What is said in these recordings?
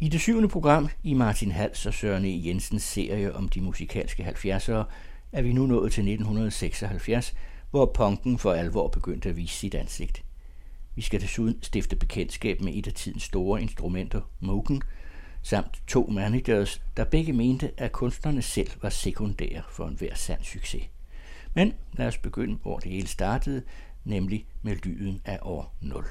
I det syvende program i Martin Hals og Søren E. Jensens serie om de musikalske 70'ere er vi nu nået til 1976, hvor punken for alvor begyndte at vise sit ansigt. Vi skal desuden stifte bekendtskab med et af tidens store instrumenter, Mogen, samt to managers, der begge mente, at kunstnerne selv var sekundære for en hver sand succes. Men lad os begynde, hvor det hele startede, nemlig med lyden af år 0.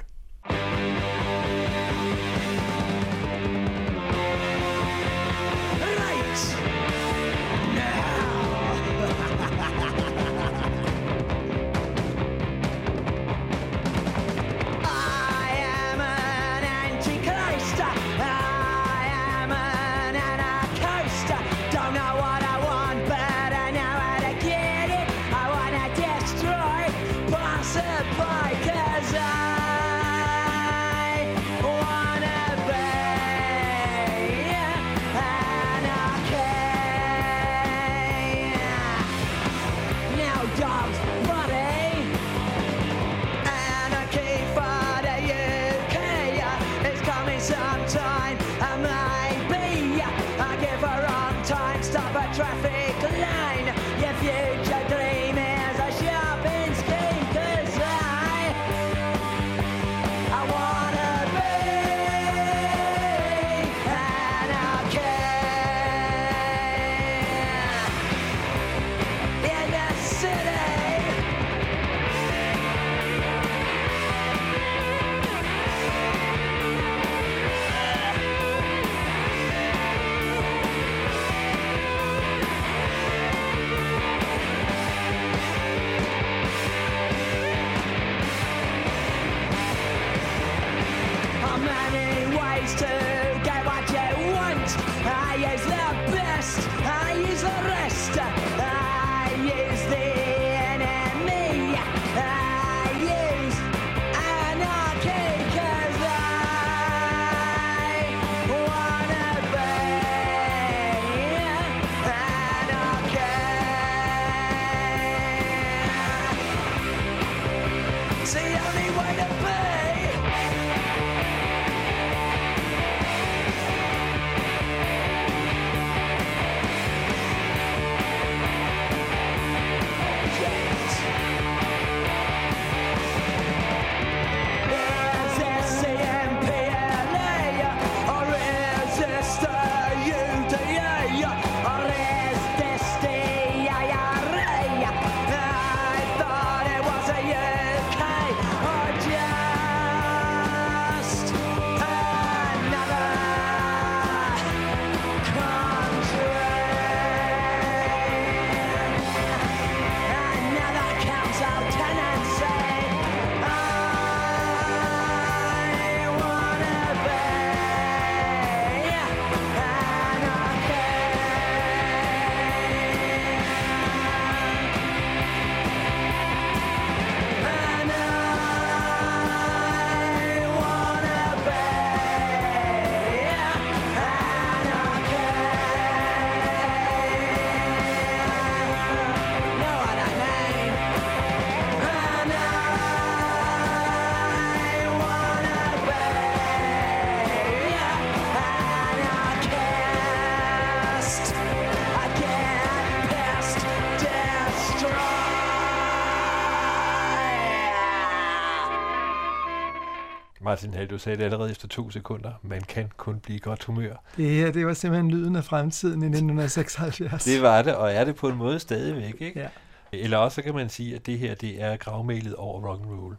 Hall, du sagde det allerede efter to sekunder. Man kan kun blive godt humør. Det her, det var simpelthen lyden af fremtiden i 1976. det var det, og er det på en måde stadigvæk, ikke? Ja. Eller også kan man sige, at det her, det er gravmælet over rock and roll.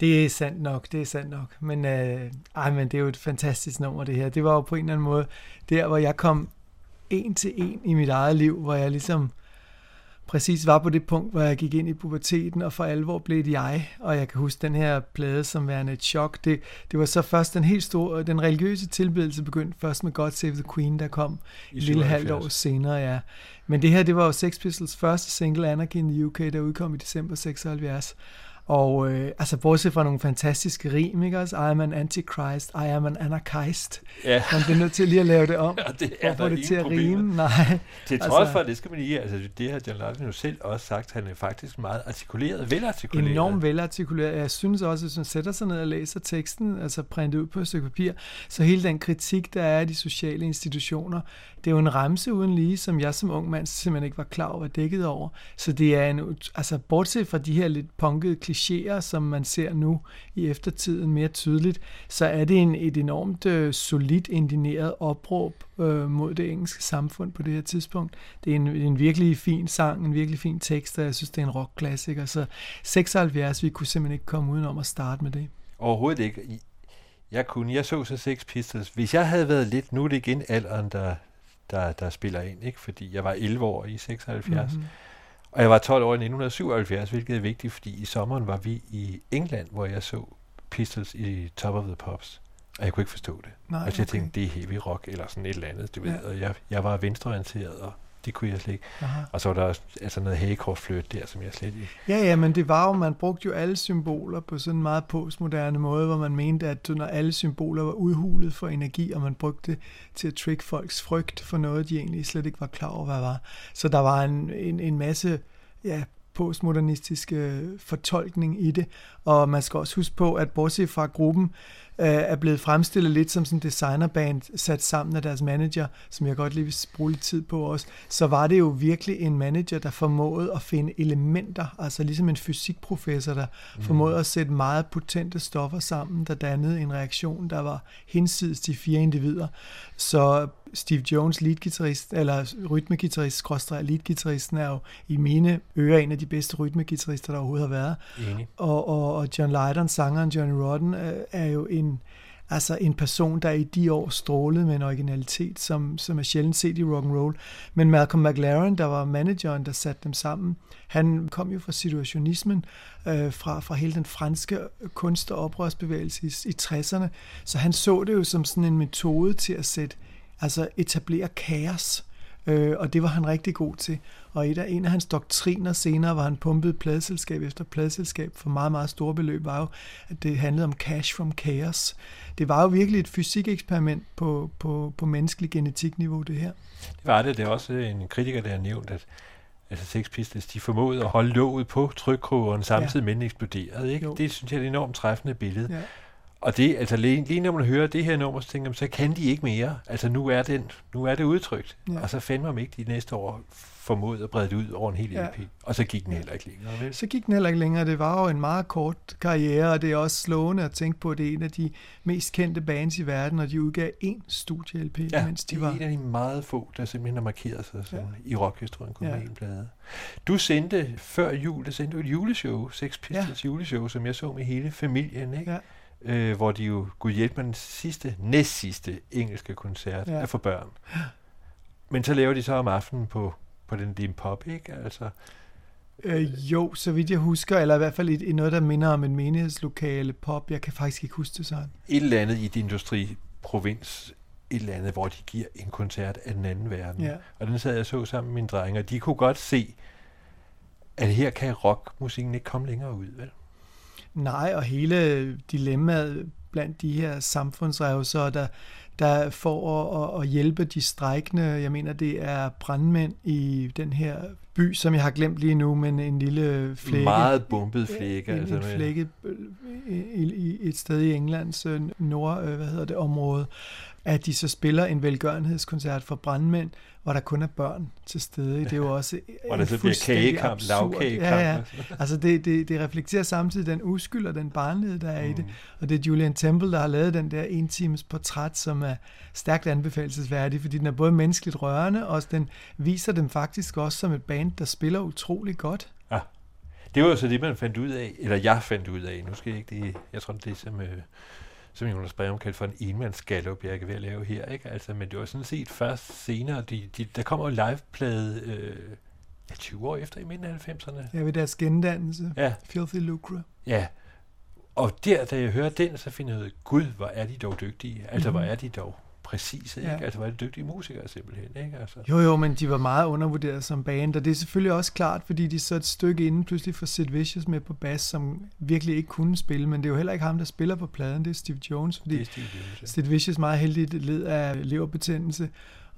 Det er sandt nok, det er sandt nok. Men, øh, ej, men det er jo et fantastisk nummer, det her. Det var jo på en eller anden måde der, hvor jeg kom en til en i mit eget liv, hvor jeg ligesom præcis var på det punkt, hvor jeg gik ind i puberteten, og for alvor blev det jeg. Og jeg kan huske den her plade som værende et chok. Det, det var så først den helt store, den religiøse tilbedelse begyndte først med God Save the Queen, der kom I lille halvt år senere, ja. Men det her, det var jo Sex Pistols første single, Anarchy in the UK, der udkom i december 76. Og øh, altså bortset fra nogle fantastiske rim, ikke også? I am an antichrist, I am an anarchist. Ja. Man bliver nødt til lige at lave det om, Ja, det for er at få det til at rime. Nej. Til Altså- trods for, det skal man lige, altså det har John Larsen jo selv også sagt, han er faktisk meget artikuleret, velartikuleret. enormt velartikuleret. Jeg synes også, hvis man sætter sig ned og læser teksten, altså printet ud på et stykke papir, så hele den kritik, der er af de sociale institutioner, det er jo en ramse uden lige, som jeg som ung mand simpelthen ikke var klar over, dækket over. Så det er en, altså bortset fra de her lidt punkede klichéer, som man ser nu i eftertiden mere tydeligt, så er det en, et enormt øh, solidt indineret opråb øh, mod det engelske samfund på det her tidspunkt. Det er en, en virkelig fin sang, en virkelig fin tekst, og jeg synes, det er en rockklassiker. Så 76, vi kunne simpelthen ikke komme udenom at starte med det. Overhovedet ikke. Jeg kunne, jeg så så Sex Pistols. Hvis jeg havde været lidt, nu er det igen alderen, der, der, der spiller ind, ikke? fordi jeg var 11 år i 76, mm-hmm. Og jeg var 12 år i 1977, hvilket er vigtigt, fordi i sommeren var vi i England, hvor jeg så Pistols i Top of the Pops, og jeg kunne ikke forstå det. Nej, altså jeg tænkte, det er heavy rock, eller sådan et eller andet, du ved, Ja. og jeg, jeg var venstreorienteret, og det kunne jeg slet ikke. Aha. Og så var der også altså noget hagekort der, som jeg slet ikke... Ja, ja, men det var jo, man brugte jo alle symboler på sådan en meget postmoderne måde, hvor man mente, at når alle symboler var udhulet for energi, og man brugte det til at trick folks frygt for noget, de egentlig slet ikke var klar over, hvad var. Så der var en, en, en masse ja, postmodernistisk øh, fortolkning i det, og man skal også huske på, at bortset fra gruppen, øh, er blevet fremstillet lidt som sådan en designerband sat sammen af deres manager, som jeg godt lige vil bruge lidt tid på også, så var det jo virkelig en manager, der formåede at finde elementer, altså ligesom en fysikprofessor, der mm. formåede at sætte meget potente stoffer sammen, der dannede en reaktion, der var hinsides de fire individer. Så Steve Jones, leadgitarrist, eller rytmegitarrist, skråstrej leadgitarristen, er jo i mine ører en af de bedste rytmegitarrister, der overhovedet har været. Enig. Og, og, og John Lydon, sangeren Johnny Rotten, øh, er jo en, altså en person, der i de år strålede med en originalitet, som, som er sjældent set i rock and roll. Men Malcolm McLaren, der var manageren, der satte dem sammen, han kom jo fra situationismen, øh, fra, fra hele den franske kunst- og oprørsbevægelse i, i 60'erne. Så han så det jo som sådan en metode til at sætte, altså etablere kaos. Øh, og det var han rigtig god til. Og et af, en af hans doktriner senere, hvor han pumpede pladselskab efter pladselskab for meget, meget store beløb, var jo, at det handlede om cash from chaos. Det var jo virkelig et fysikeksperiment på, på, på menneskelig genetikniveau, det her. Det var det. Det er også en kritiker, der har nævnt, at altså Sex Pistols, de formåede at holde låget på trykkrogeren samtidig ja. med den eksploderede. Ikke? Jo. Det synes jeg er et enormt træffende billede. Ja. Og det, altså lige, lige når man hører det her nummer, så tænker man, så kan de ikke mere. Altså nu er, den, nu er det udtrykt. Ja. Og så fandme om ikke de næste år formåede at brede det ud over en hel Ja. LP. Og så gik den heller ikke længere, vel? Så gik den heller ikke længere. Det var jo en meget kort karriere, og det er også slående at tænke på, at det er en af de mest kendte bands i verden, og de udgav én studie-LP, Ja, mens de det er var... en af de meget få, der simpelthen har markeret sig som, Ja. i rockhistorien kun Ja. en plade. Du sendte før jul, der sendte du et juleshow, Sex Pistols ja. juleshow, som jeg så med hele familien, ikke? Ja. Øh, hvor de jo, gud hjælpe mig, den sidste, næst sidste engelske koncert Ja. er for børn. Men så laver de så om aftenen på, på den Dim Pop, ikke? Altså, Øh, jo, så vidt jeg husker, eller i hvert fald i, noget, der minder om en menighedslokale pop. Jeg kan faktisk ikke huske det sådan. et eller andet i din industriprovins, et eller andet, hvor de giver en koncert af den anden verden. Ja. Og den sad jeg så sammen med mine drenge, og de kunne godt se, at her kan rockmusikken ikke komme længere ud, vel? Nej, og hele dilemmaet blandt de her samfundsrevser, der, der for at, at hjælpe de strejkende, jeg mener, det er brandmænd i den her by, som jeg har glemt lige nu, men en lille flække. Meget bumpet flække. en, altså en flække øh, i, i et sted i Englands øh, nord, øh, hvad hedder det, område, at de så spiller en velgørenhedskoncert for brandmænd, hvor der kun er børn til stede. Det er jo også der en så bliver kagekamp, lavkagekamp. Ja, ja. og. Altså det, det, det reflekterer samtidig den uskyld og den barnlighed, der er mm. i det. Og det er Julian Temple, der har lavet den der en times portræt, som er stærkt anbefalesværdig, fordi den er både menneskeligt rørende, og den viser dem faktisk også som et band, der spiller utrolig godt. Det var jo så det, man fandt ud af, eller jeg fandt ud af. Nu skal jeg ikke det, jeg tror, det er som, øh, som Jonas Breum kaldte for en enmandsgallup, jeg er ved at lave her. Ikke? Altså, men det var sådan set først senere, de, de, der kommer jo liveplade øh, ja, 20 år efter i midten af 90'erne. Ja, ved deres gendannelse. Ja, Filthy Lucre. ja. Og der, da jeg hører den, så finder jeg ud gud, hvor er de dog dygtige. Altså, Mhm. hvor er de dog præcise, ikke? Ja. Altså var det dygtige musikere simpelthen, ikke? Altså. Jo, jo, men de var meget undervurderet som band, og det er selvfølgelig også klart, fordi de så et stykke inden pludselig får Sid Vicious med på bas, som virkelig ikke kunne spille, men det er jo heller ikke ham, der spiller på pladen, det er Steve Jones, fordi Steve Jones, ja. Sid Vicious meget heldigt led af leverbetændelse,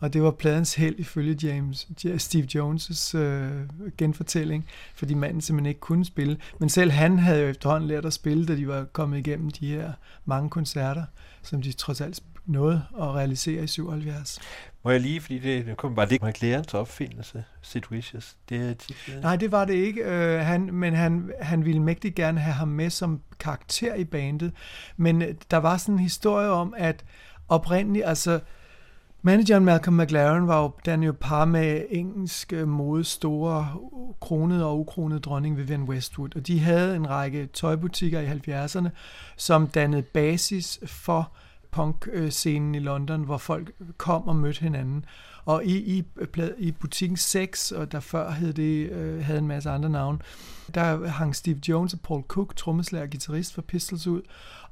og det var pladens held ifølge James, Steve Jones' øh, genfortælling, fordi manden simpelthen ikke kunne spille. Men selv han havde jo efterhånden lært at spille, da de var kommet igennem de her mange koncerter, som de trods alt nåede at realisere i 77. Må jeg lige, fordi det, kom, var det ikke McLarens opfindelse, Sid Vicious? Det er tit, Nej, det var det ikke, øh, han, men han, han ville mægtig gerne have ham med som karakter i bandet. Men øh, der var sådan en historie om, at oprindeligt, altså Manageren Malcolm McLaren var jo jo par med engelsk mode store kronede og ukronede dronning Vivienne Westwood, og de havde en række tøjbutikker i 70'erne, som dannede basis for punk-scenen i London, hvor folk kom og mødte hinanden. Og i, i, i butikken 6, og der før hed det, øh, havde en masse andre navne, der hang Steve Jones og Paul Cook, trommeslager og guitarist for Pistols ud,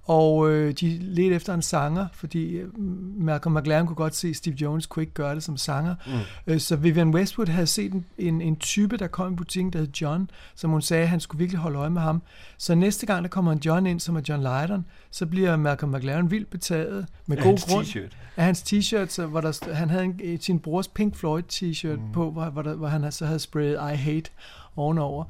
og øh, de ledte efter en sanger, fordi øh, Malcolm McLaren kunne godt se, at Steve Jones kunne ikke gøre det som sanger. Mm. Øh, så Vivian Westwood havde set en, en, en type, der kom i butikken, der hed John, som hun sagde, at han skulle virkelig holde øje med ham. Så næste gang, der kommer en John ind, som er John Lydon, så bliver Malcolm McLaren vildt betaget med god grund t-shirt. af hans t-shirt, hvor der, han havde en, sin brors Pink Floyd t-shirt mm. på, hvor, hvor, der, hvor han så havde sprayet I Hate ovenover.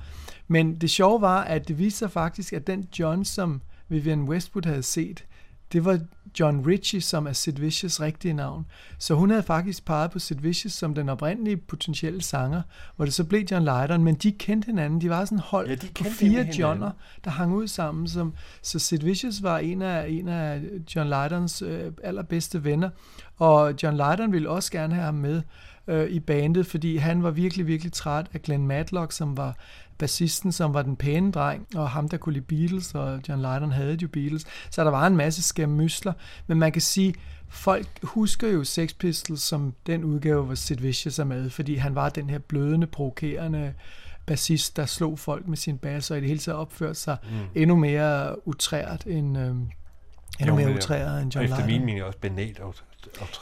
Men det sjove var, at det viste sig faktisk, at den John, som Vivian Westwood havde set, det var John Ritchie, som er Sid Vicious rigtige navn. Så hun havde faktisk peget på Sid Vicious som den oprindelige potentielle sanger, hvor det så blev John Lydon, men de kendte hinanden. De var sådan hold ja, på fire Johnner, der hang ud sammen. Som, så Sid Vicious var en af, en af John Lydons øh, allerbedste venner, og John Lydon ville også gerne have ham med øh, i bandet, fordi han var virkelig, virkelig træt af Glenn Matlock, som var bassisten, som var den pæne dreng, og ham, der kunne lide Beatles, og John Lydon havde jo Beatles. Så der var en masse skærmysler, men man kan sige, folk husker jo Sex Pistols som den udgave, hvor Sid Vicious er med, fordi han var den her blødende, provokerende bassist, der slog folk med sin bass, og i det hele taget opførte sig mm. endnu mere utrært end, øh, endnu mere utræret end John Lydon. Efter min mening også banalt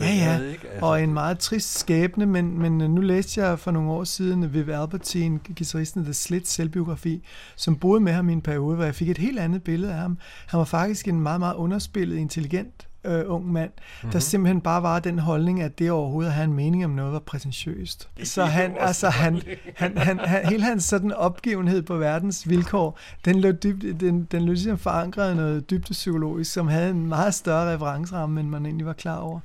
ja, ja. Ikke? Altså. Og en meget trist skæbne, men, men nu læste jeg for nogle år siden Viv Albertine, guitaristen The Slits selvbiografi, som boede med ham i en periode, hvor jeg fik et helt andet billede af ham. Han var faktisk en meget, meget underspillet, intelligent øh, ung mand, mm-hmm. der simpelthen bare var den holdning, at det overhovedet at have en mening om noget var præsentiøst. Så han, altså han, han, han, han, hele hans sådan opgivenhed på verdens vilkår, den lå, dybt, den, den lå ligesom forankret noget dybt psykologisk, som havde en meget større referenceramme, end man egentlig var klar over.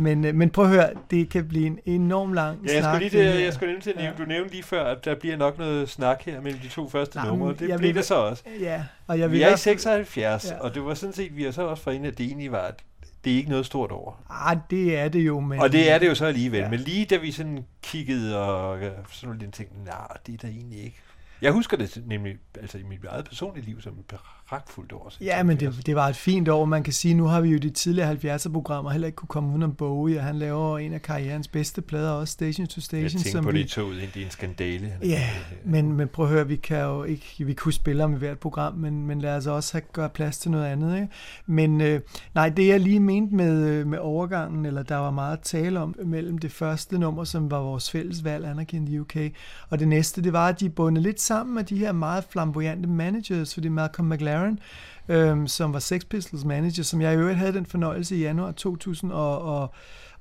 Men, øh, men prøv at høre, det kan blive en enorm lang ja, jeg snak. Skulle lige, det, jeg skulle nemlig til ja. du nævnte lige før, at der bliver nok noget snak her mellem de to første Nej, numre. Det bliver det så også. Ja, og jeg vi er i 76, ja. og det var sådan set, vi har så også for at det egentlig var, at det er ikke noget stort over. Ah, det er det jo. Men... Og det er det jo så alligevel. Ja. Men lige da vi sådan kiggede og sådan lidt tænkte, nej, det er der egentlig ikke. Jeg husker det nemlig altså i mit eget personlige liv som pragtfuldt år. Ja, men det, det var et fint år. Man kan sige, nu har vi jo de tidligere 70'er-programmer heller ikke kunne komme udenom Bowie, og han laver en af karrierens bedste plader, også Station to Station. Jeg tænker som på vi... det toget ind i en skandale. Ja, men, men prøv at høre, vi kan jo ikke, vi kunne spille om i hvert program, men, men lad os også have, gøre plads til noget andet. Ikke? Men øh, nej, det jeg lige mente med, øh, med overgangen, eller der var meget tale om mellem det første nummer, som var vores fælles valg, in the UK, og det næste, det var, at de bundet lidt sammen med de her meget flamboyante managers, fordi Malcolm McLaren McLaren, øhm, som var Sex Pistols manager, som jeg i øvrigt havde den fornøjelse i januar 2000 og, og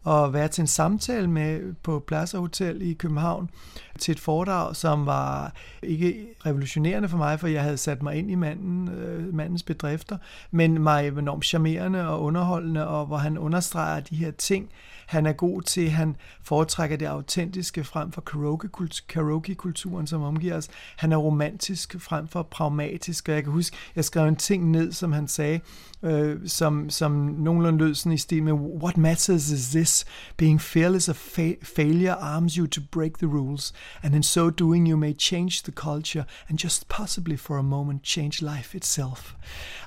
og være til en samtale med på Plaza Hotel i København til et foredrag, som var ikke revolutionerende for mig, for jeg havde sat mig ind i manden, øh, mandens bedrifter, men mig enormt charmerende og underholdende, og hvor han understreger de her ting, han er god til. Han foretrækker det autentiske frem for karaoke-kulturen, som omgiver os. Han er romantisk frem for pragmatisk. Og jeg kan huske, jeg skrev en ting ned, som han sagde, øh, som, som nogenlunde lød sådan i stil med, What matters is this? Being fearless of fa- failure arms you to break the rules, and in so doing you may change the culture, and just possibly for a moment change life itself.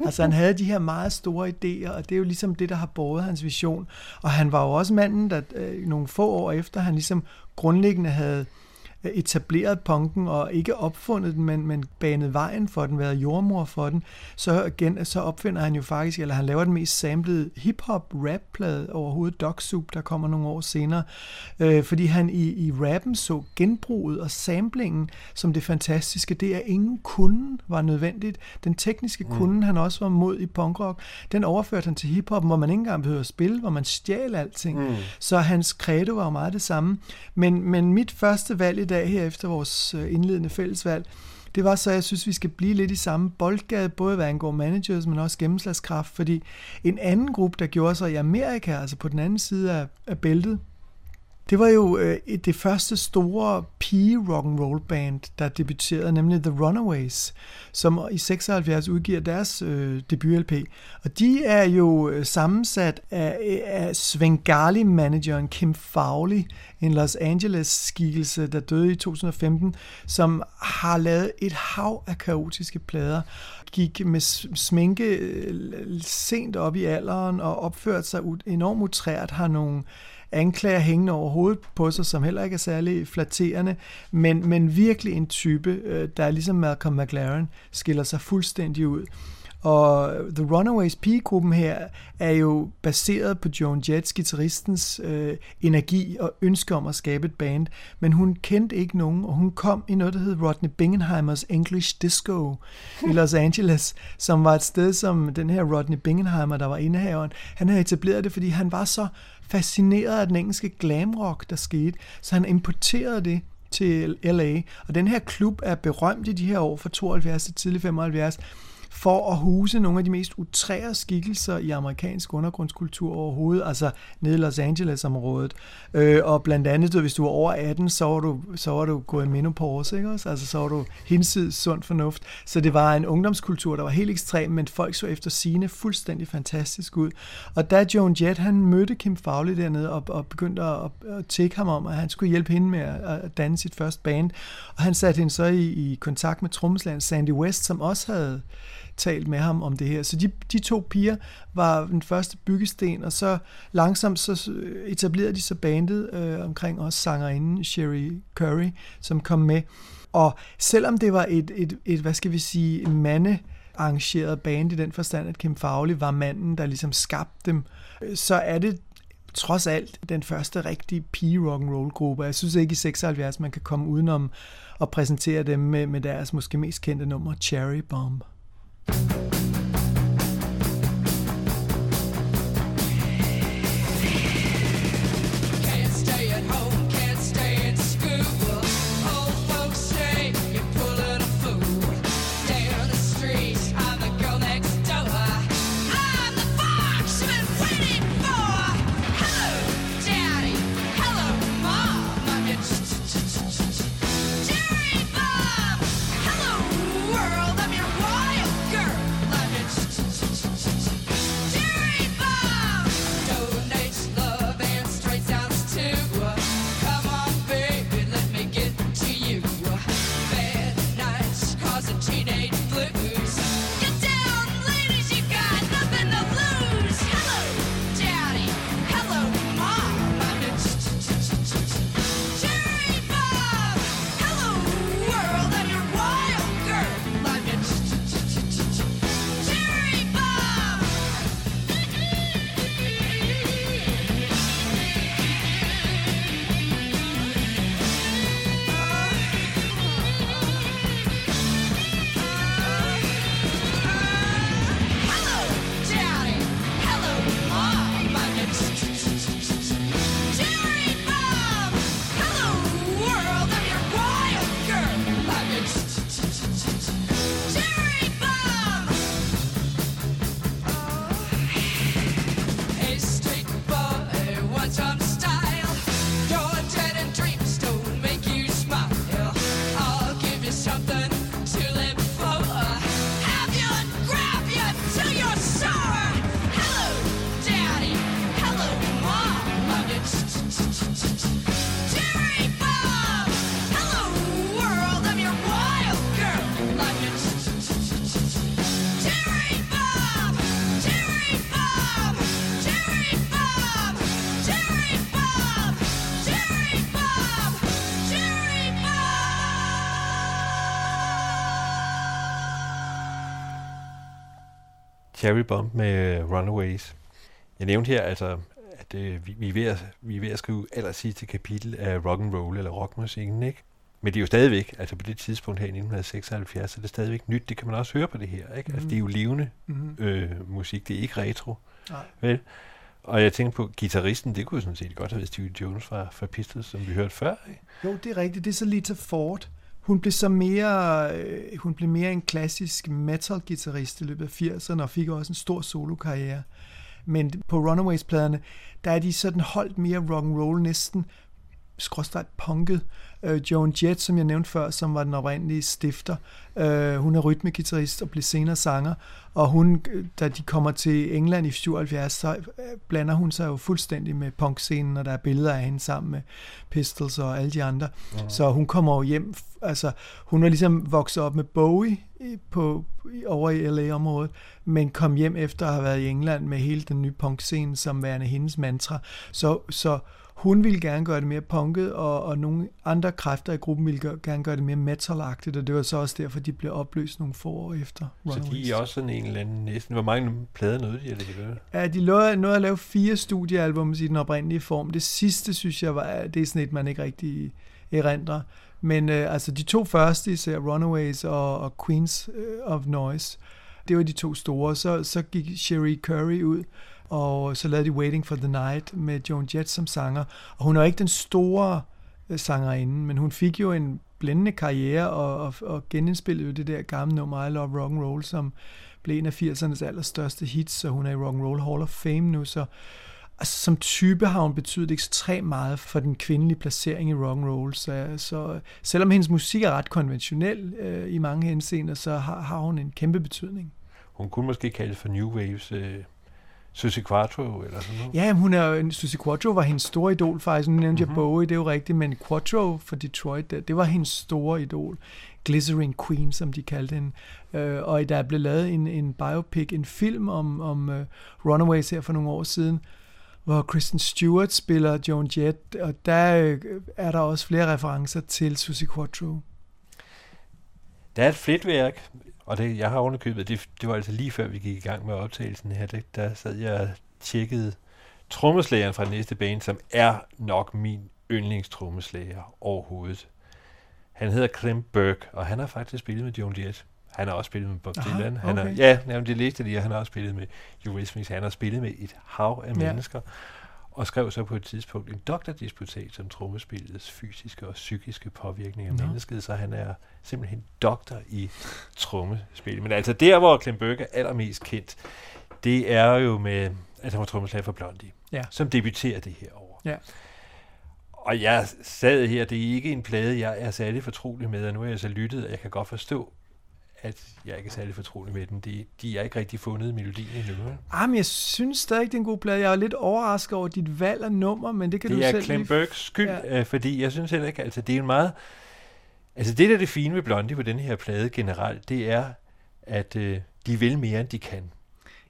altså han havde de her meget store idéer, og det er jo ligesom det, der har båret hans vision. Og han var jo også manden, der øh, nogle få år efter, han ligesom grundlæggende havde etableret punken og ikke opfundet den, men, men banet vejen for den, været jordmor for den, så, igen, så opfinder han jo faktisk, eller han laver den mest samlede hip-hop rap-plade overhovedet, Dog Soup, der kommer nogle år senere, øh, fordi han i, i rappen så genbruget og samplingen som det fantastiske, det er ingen kunden var nødvendigt. Den tekniske mm. kunde, han også var mod i punkrock, den overførte han til hiphop, hvor man ikke engang behøver at spille, hvor man stjal alting. Mm. Så hans credo var jo meget det samme. Men, men mit første valg i dag, her efter vores øh, indledende fællesvalg, det var så, jeg synes, vi skal blive lidt i samme boldgade, både hvad angår managers, men også gennemslagskraft, fordi en anden gruppe, der gjorde sig i Amerika, altså på den anden side af, af bæltet, det var jo øh, det første store pige rock and roll band, der debuterede, nemlig The Runaways, som i 76 udgiver deres øh, debut-LP. Og de er jo øh, sammensat af, øh, af Svengali-manageren Kim Fowley, en Los Angeles-skikkelse, der døde i 2015, som har lavet et hav af kaotiske plader, gik med sminke øh, sent op i alderen og opførte sig enormt utrært, har nogle anklager hængende over hovedet på sig, som heller ikke er særlig flatterende, men, men virkelig en type, øh, der ligesom Malcolm McLaren skiller sig fuldstændig ud. Og The Runaways pigegruppen her er jo baseret på Joan Jett, guitaristens øh, energi og ønske om at skabe et band, men hun kendte ikke nogen, og hun kom i noget, der hed Rodney Bingenheimers English Disco i Los Angeles, som var et sted, som den her Rodney Bingenheimer, der var indehaveren, han havde etableret det, fordi han var så fascineret af den engelske glamrock, der skete, så han importerede det til LA. Og den her klub er berømt i de her år fra 72 til tidlig 75, for at huse nogle af de mest utrære skikkelser i amerikansk undergrundskultur overhovedet, altså nede i Los Angeles-området. Øh, og blandt andet, hvis du var over 18, så var du, så var du gået i menopause, ikke også? Altså så var du hinsides sund fornuft. Så det var en ungdomskultur, der var helt ekstrem, men folk så efter sine fuldstændig fantastisk ud. Og da Joan Jett, han mødte Kim Fowley dernede og, og begyndte at, at, at tække ham om, at han skulle hjælpe hende med at, at danne sit første band. Og han satte hende så i, i kontakt med trommeslageren Sandy West, som også havde talt med ham om det her. Så de, de to piger var den første byggesten, og så langsomt så etablerede de så bandet øh, omkring også sangerinden Sherry Curry, som kom med. Og selvom det var et, et, et hvad skal vi sige, mande arrangeret band i den forstand, at Kim Fowley var manden, der ligesom skabte dem, øh, så er det trods alt den første rigtige pige rock and roll gruppe. Jeg synes ikke i 76 man kan komme udenom at præsentere dem med, med deres måske mest kendte nummer Cherry Bomb. Thank Cherry Bomb med Runaways. Jeg nævnte her, altså, at øh, vi, vi, er ved at, vi er ved at skrive aller sidste kapitel af rock and roll eller rockmusikken, ikke? Men det er jo stadigvæk, altså på det tidspunkt her i 1976, så er det stadigvæk nyt. Det kan man også høre på det her, ikke? Mm. Altså det er jo levende mm. øh, musik, det er ikke retro. Nej. Vel? Og jeg tænkte på, gitarristen, det kunne sådan set godt have været Steve Jones fra, fra Pistols, som vi hørte før. Ikke? Jo, det er rigtigt. Det er så Lita Ford. Hun blev så mere, øh, hun blev mere en klassisk metal-gitarrist i løbet af 80'erne, og fik også en stor solokarriere. Men på Runaways-pladerne, der er de sådan holdt mere rock and roll næsten skråstret punket. Øh, Joan Jett, som jeg nævnte før, som var den oprindelige stifter, øh, hun er rytmegitarrist og blev senere sanger, og hun, da de kommer til England i 77, så øh, blander hun sig jo fuldstændig med punkscenen, og der er billeder af hende sammen med Pistols og alle de andre. Mm. Så hun kommer jo hjem, altså hun var ligesom vokset op med Bowie på, over i LA-området, men kom hjem efter at have været i England med hele den nye punkscene som værende hendes mantra. Så, så hun ville gerne gøre det mere punket, og, og nogle andre kræfter i gruppen ville gøre, gerne gøre det mere metalagtigt, og det var så også derfor, de blev opløst nogle få år efter. Runaways. Så de er også sådan en eller anden næsten... Hvor mange plader nåede de at lægge Ja, de nåede, nåede at lave fire studiealbum i den oprindelige form. Det sidste, synes jeg, var, det er sådan et, man ikke rigtig erindrer. Men øh, altså de to første, især Runaways og, og Queens øh, of Noise, det var de to store. Så, så gik Sherry Curry ud og så lavede de Waiting for the Night med Joan Jett som sanger. Og hun er ikke den store øh, sangerinde, men hun fik jo en blændende karriere og, og, og genindspillede jo det der gamle nummer I Love Rock and Roll, som blev en af 80'ernes allerstørste hits, så hun er i Rock and Roll Hall of Fame nu, så altså, som type har hun betydet ekstremt meget for den kvindelige placering i rock and roll, så, så selvom hendes musik er ret konventionel øh, i mange henseender, så har, har hun en kæmpe betydning. Hun kunne måske kaldes for New Waves øh, Susie Quattro eller sådan noget? Ja, hun er, Susie Quattro var hendes store idol faktisk. Nu nævnte mm-hmm. jeg mhm. Bowie, det er jo rigtigt, men Quattro for Detroit, det, det var hendes store idol. Glycerine Queen, som de kaldte hende. Uh, og der er blevet lavet en, en biopic, en film om, om uh, Runaways her for nogle år siden, hvor Kristen Stewart spiller Joan Jett, og der uh, er der også flere referencer til Susie Quattro. Der er et fletværk og det, jeg har underkøbet, det, det var altså lige før vi gik i gang med optagelsen her, det, der sad jeg og tjekkede trommeslageren fra næste bane, som er nok min yndlingstrommeslager overhovedet. Han hedder Clem Burke, og han har faktisk spillet med Joan Jett. Han har også spillet med Bob Aha, Dylan. Han okay. har, ja, jamen, det læste lige, og han har også spillet med Eurythmics. Han har spillet med et hav af ja. mennesker og skrev så på et tidspunkt en doktordisputat om trommespillets fysiske og psykiske påvirkning af no. mennesket, så han er simpelthen doktor i trommespil. Men altså der, hvor Clem Burke er allermest kendt, det er jo med, at han var trommeslager for Blondie, ja. som debuterer det her år. Ja. Og jeg sad her, det er ikke en plade, jeg er særlig fortrolig med, og nu har jeg så lyttet, og jeg kan godt forstå, at jeg ikke er særlig fortrolig med den. De, de er ikke rigtig fundet melodien endnu. Ah, men jeg synes stadig, det er en god plade. Jeg er lidt overrasket over dit valg af nummer, men det kan det du selv... Det er Clem Burks skyld, ja. øh, fordi jeg synes heller ikke, altså det er en meget... Altså det, der er det fine ved Blondie på den her plade generelt, det er, at øh, de vil mere, end de kan.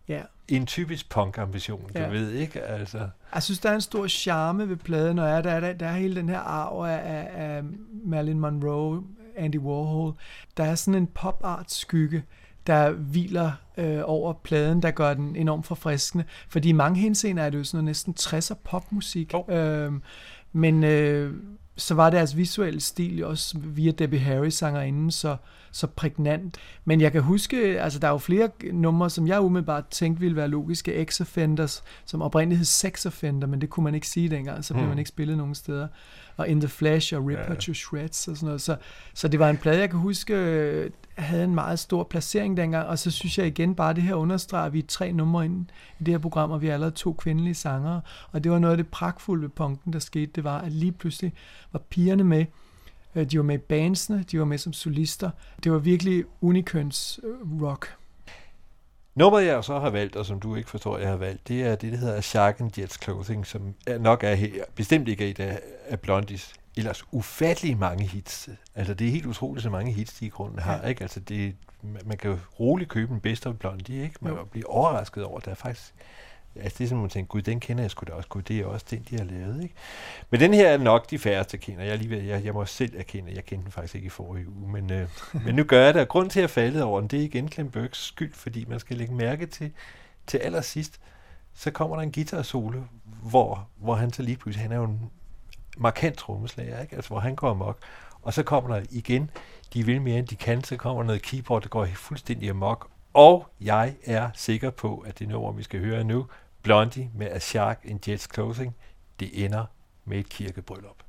Ja. En typisk punk-ambition, ja. du ved ikke? Altså. Jeg synes, der er en stor charme ved pladen, og er der, der, der er hele den her arv af, af, af Marilyn Monroe, Andy Warhol. Der er sådan en pop-art skygge, der hviler øh, over pladen, der gør den enormt forfriskende. Fordi i mange henseender er det jo sådan noget næsten 60'er popmusik. Oh. Øh, men øh, så var deres visuelle stil også via Debbie Harry sangerinden så, så prægnant. Men jeg kan huske, altså der er jo flere numre, som jeg umiddelbart tænkte ville være logiske X-Offenders, som oprindeligt hed Sex Offender, men det kunne man ikke sige dengang, så blev hmm. man ikke spillet nogen steder. Og In the Flash og Rip ja. to Shreds og sådan noget. Så, så det var en plade, jeg kan huske, havde en meget stor placering dengang, og så synes jeg igen bare, det her understreger, at vi er tre numre ind i det her program, og vi er allerede to kvindelige sangere, og det var noget af det pragtfulde ved punkten, der skete, det var, at lige pludselig var pigerne med, øh, de var med i bandsene, de var med som solister, det var virkelig unikøns øh, rock. Nummeret, jeg så har valgt, og som du ikke forstår, jeg har valgt, det er det, der hedder Shark and Jets Clothing, som nok er bestemt ikke et af, af Blondies ellers ufattelig mange hits. Altså, det er helt utroligt, så mange hits, de i grunden har, ja. ikke? Altså, det, man kan jo roligt købe en Best of Blondie, ikke? Man jo. bliver overrasket over, at der er faktisk Altså det er sådan, man tænker, gud, den kender jeg sgu da også. Gud, det er også den, de har lavet. Ikke? Men den her er nok de færreste kender. Jeg, lige ved, jeg, jeg må selv erkende, jeg kendte den faktisk ikke i forrige uge. Men, øh, men nu gør jeg det, og grund til at falde over den, det er igen Clem Burks skyld, fordi man skal lægge mærke til, til allersidst, så kommer der en guitar-solo, hvor, hvor han så lige pludselig, han er jo en markant trommeslager, ikke? Altså, hvor han går amok. Og så kommer der igen, de vil mere end de kan, så kommer noget keyboard, der går fuldstændig amok. Og jeg er sikker på, at det nummer, vi skal høre nu, Blondie med A Shark in Jet's Closing, det ender med et kirkebryllup.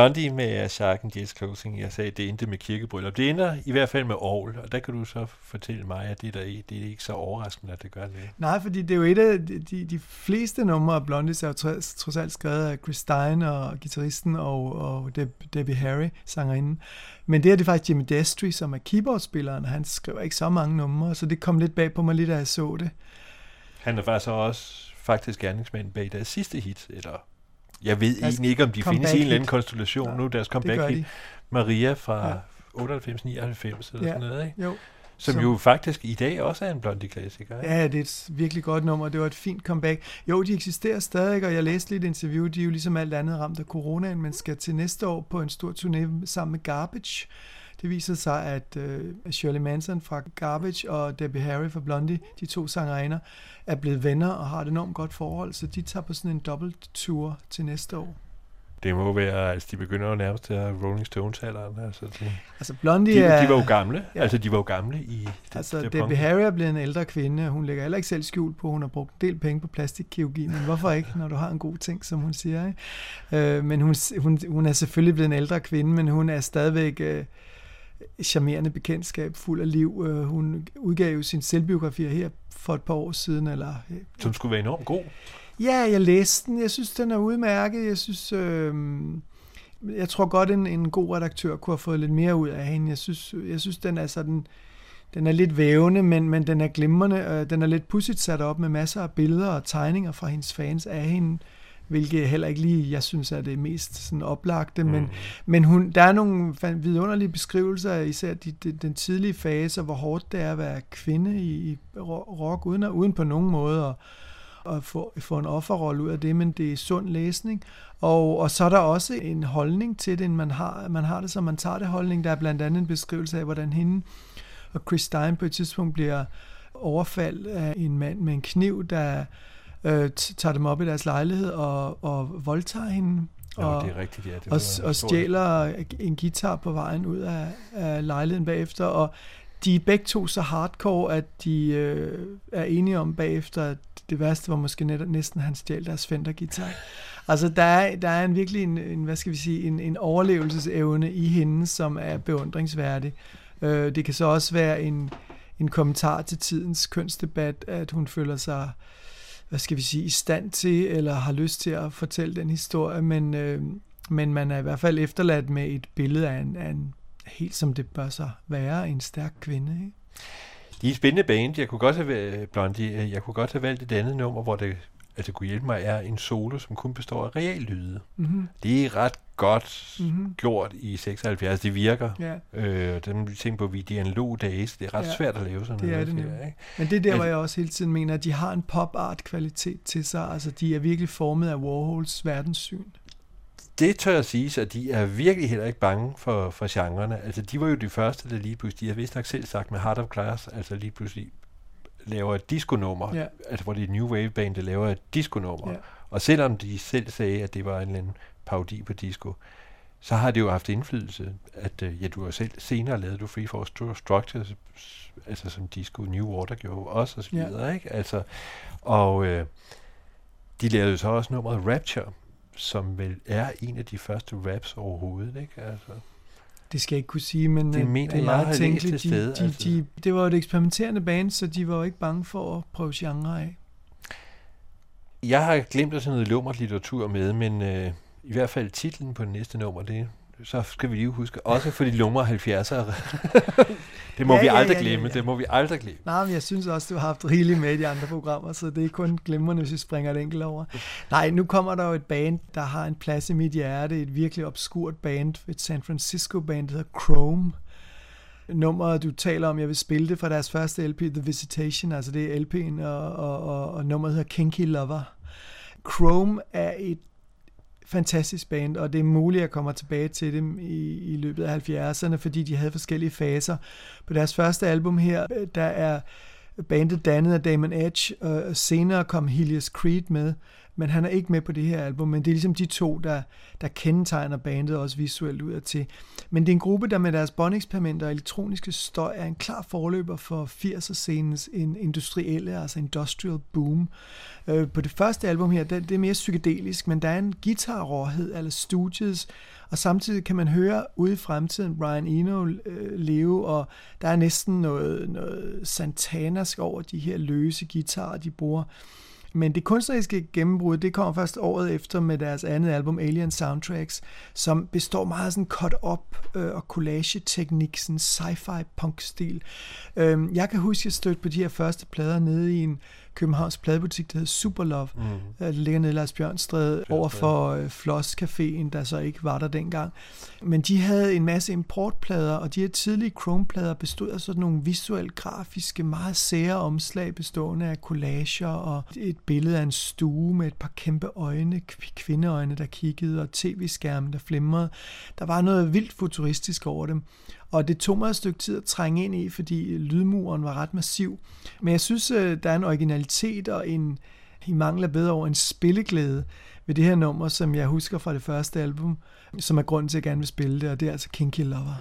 Blondie med Shark and Jazz Closing, jeg sagde, det endte med kirkebryllup. Det ender i hvert fald med Aarhus, og der kan du så fortælle mig, at det, der, det er ikke så overraskende, at det gør det. Nej, fordi det er jo et af de, de, fleste numre af Blondie, er jo trods, trods alt skrevet af Chris Stein og guitaristen og, og Deb, Debbie Harry, sangerinden. Men det er det faktisk Jimmy Destry, som er keyboardspilleren, og han skriver ikke så mange numre, så det kom lidt bag på mig lidt, da jeg så det. Han er faktisk også faktisk gerningsmand bag deres sidste hit, eller jeg ved deres egentlig ikke, om de findes i en eller anden konstellation ja, nu, deres comeback hit. Maria fra ja. 98-99 eller ja, sådan noget, ikke? Jo. Som, som jo faktisk i dag også er en Blondie-klassiker. Ikke? Ja, det er et virkelig godt nummer. Det var et fint comeback. Jo, de eksisterer stadig, og jeg læste lidt interview. De er jo ligesom alt andet ramt af coronaen, men skal til næste år på en stor turné sammen med Garbage Det viser sig, at øh, Shirley Manson fra Garbage og Debbie Harry fra Blondie, de to sangerinder, er blevet venner og har et enormt godt forhold, så de tager på sådan en dobbelt tur til næste år. Det må være, altså de begynder jo nærmest til at Rolling Stones alderen. Altså, de, altså Blondie de, er... de var jo gamle. Ja. Altså de var jo gamle i det, Altså det Debbie Harry er blevet en ældre kvinde, hun lægger heller ikke selv skjult på, hun har brugt en del penge på plastikkirurgi, men hvorfor ikke, når du har en god ting, som hun siger. Ikke? Øh, men hun, hun, hun er selvfølgelig blevet en ældre kvinde, men hun er stadigvæk... Øh, charmerende bekendtskab, fuld af liv. Øh, hun udgav jo sin selvbiografi her for et par år siden. Eller, øh, Som skulle være enormt god. Ja, jeg læste den. Jeg synes, den er udmærket. Jeg synes, øh, jeg tror godt, en, en god redaktør kunne have fået lidt mere ud af hende. Jeg synes, jeg synes den er sådan, den er lidt vævende, men, men den er glimrende. Øh, den er lidt pudsigt sat op med masser af billeder og tegninger fra hendes fans af hende hvilket heller ikke lige, jeg synes er det mest sådan oplagte, mm. men, men hun, der er nogle vidunderlige beskrivelser, især de, de, den tidlige fase, hvor hårdt det er at være kvinde i, i rock, uden, uden på nogen måde at, at få, få en offerrolle ud af det, men det er sund læsning. Og, og så er der også en holdning til det, man har, man har det, så man tager det holdning. Der er blandt andet en beskrivelse af, hvordan hende og Chris Stein på et tidspunkt bliver overfaldt af en mand med en kniv, der øh, tager dem op i deres lejlighed og, og voldtager hende. Og, det er rigtigt, ja. Det og, og stjæler en guitar på vejen ud af, af lejligheden bagefter, og de er begge to så hardcore, at de øh, er enige om bagefter, at det værste var måske net, næsten, han stjal deres Fender-guitar. Altså, der er, der er en virkelig en, en, hvad skal vi sige, en, en overlevelsesevne i hende, som er beundringsværdig. Øh, det kan så også være en, en kommentar til tidens kønsdebat, at hun føler sig hvad skal vi sige, i stand til, eller har lyst til at fortælle den historie, men, øh, men man er i hvert fald efterladt med et billede af en, af en helt som det bør så være, en stærk kvinde. Ikke? De er spændende band. Jeg kunne godt have, øh, Blondie, øh, jeg kunne godt have valgt et andet nummer, hvor det altså kunne hjælpe mig, er en solo, som kun består af reallyde. Mm-hmm. Det er ret godt mm-hmm. gjort i 76. Det virker. Ja. Øh, dem vi tænker på, vi de analog days. Det er ret ja. svært at lave sådan det noget. Er det der, ikke? Men det er der, hvor jeg også hele tiden mener, at de har en pop-art kvalitet til sig. Altså, de er virkelig formet af Warhols verdenssyn det tør jeg sige, at de er virkelig heller ikke bange for, for genrerne. Altså, de var jo de første, der lige pludselig, de har vist nok selv sagt med Heart of Glass, altså lige pludselig laver et disco-nummer, ja. altså hvor det er New Wave band, der laver et disco-nummer. Ja. Og selvom de selv sagde, at det var en eller anden parodi på disco, så har det jo haft indflydelse, at øh, ja, du har selv senere lavet du Free for Structures, altså som disco, New Water gjorde også, og så videre, ja. ikke? Altså, og øh, de lavede så også nummeret Rapture, som vel er en af de første raps overhovedet, ikke? Altså. Det skal jeg ikke kunne sige, men det, øh, mener, det er meget tænkeligt. De, sted, de, altså. de, det var et eksperimenterende band, så de var jo ikke bange for at prøve genre af. Jeg har glemt at tage noget lummert litteratur med, men øh, i hvert fald titlen på det næste nummer, det så skal vi lige huske, også for de lumre 70'ere. det må ja, vi aldrig ja, glemme, ja, ja. det må vi aldrig glemme. Nej, men jeg synes også, du har haft rigeligt med i de andre programmer, så det er kun glemrende, hvis vi springer et enkelt over. Nej, nu kommer der jo et band, der har en plads i mit hjerte, et virkelig obskurt band, et San Francisco band, der hedder Chrome. Nummeret, du taler om, jeg vil spille det fra deres første LP, The Visitation, altså det er LP'en, og, og, og, og nummeret hedder Kinky Lover. Chrome er et fantastisk band, og det er muligt, at jeg kommer tilbage til dem i, i løbet af 70'erne, fordi de havde forskellige faser. På deres første album her, der er bandet dannet af Damon Edge, og senere kom Helios Creed med, men han er ikke med på det her album, men det er ligesom de to, der, der kendetegner bandet også visuelt ud af til. Men det er en gruppe, der med deres båndeksperimenter og elektroniske støj er en klar forløber for 80'er-scenens industrielle, altså industrial boom. Øh, på det første album her, det, det er mere psykedelisk, men der er en guitarråhed, eller studios, og samtidig kan man høre ude i fremtiden Brian Eno øh, leve, og der er næsten noget, noget santanask over de her løse guitarer, de bruger. Men det kunstneriske gennembrud, det kommer først året efter med deres andet album, Alien Soundtracks, som består meget af sådan cut-up øh, og collage-teknik, sådan sci-fi punk-stil. Øh, jeg kan huske, at jeg stødte på de her første plader nede i en Københavns pladebutik, der hedder Superlove. Mm. Det ligger nede i Lars Bjørnstræde over for øh, Floss Caféen, der så ikke var der dengang. Men de havde en masse importplader, og de her tidlige Chrome-plader bestod af sådan nogle visuelt grafiske, meget sære omslag, bestående af collager og et billede af en stue med et par kæmpe øjne, kvindeøjne, der kiggede, og tv-skærme, der flimrede. Der var noget vildt futuristisk over dem. Og det tog mig et stykke tid at trænge ind i, fordi lydmuren var ret massiv. Men jeg synes, øh, der er en originalitet og en, i mangler bedre over en spilleglæde ved det her nummer, som jeg husker fra det første album, som er grunden til, at jeg gerne vil spille det, og det er altså Kinky Lover.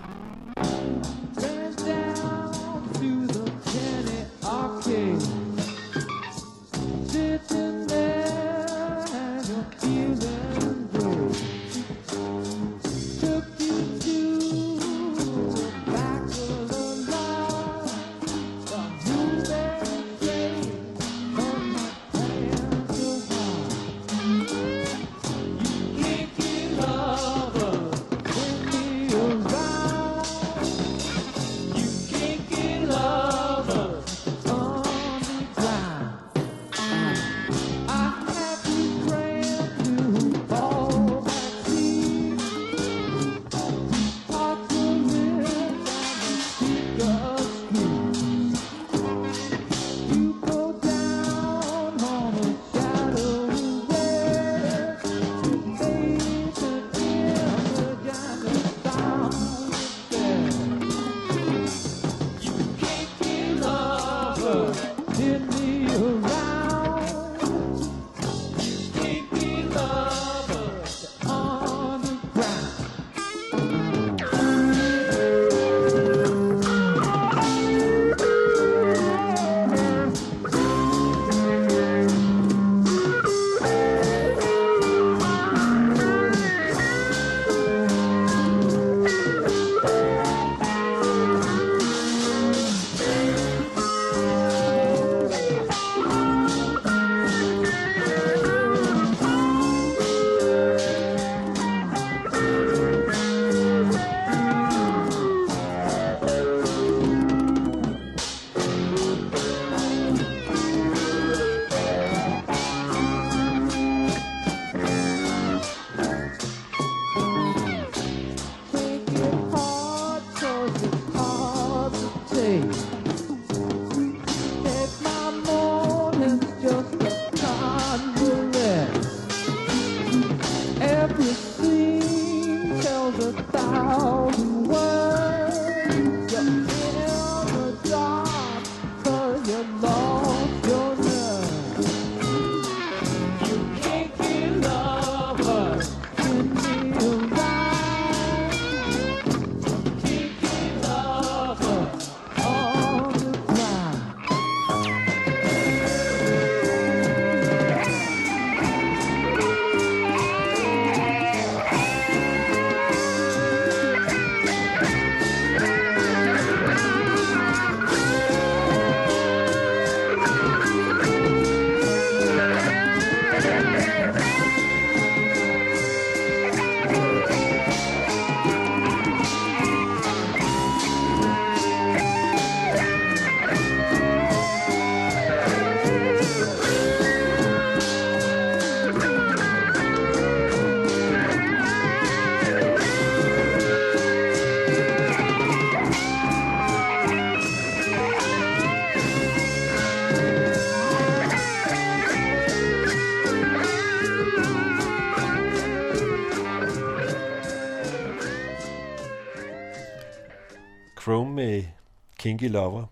Kinky Lover.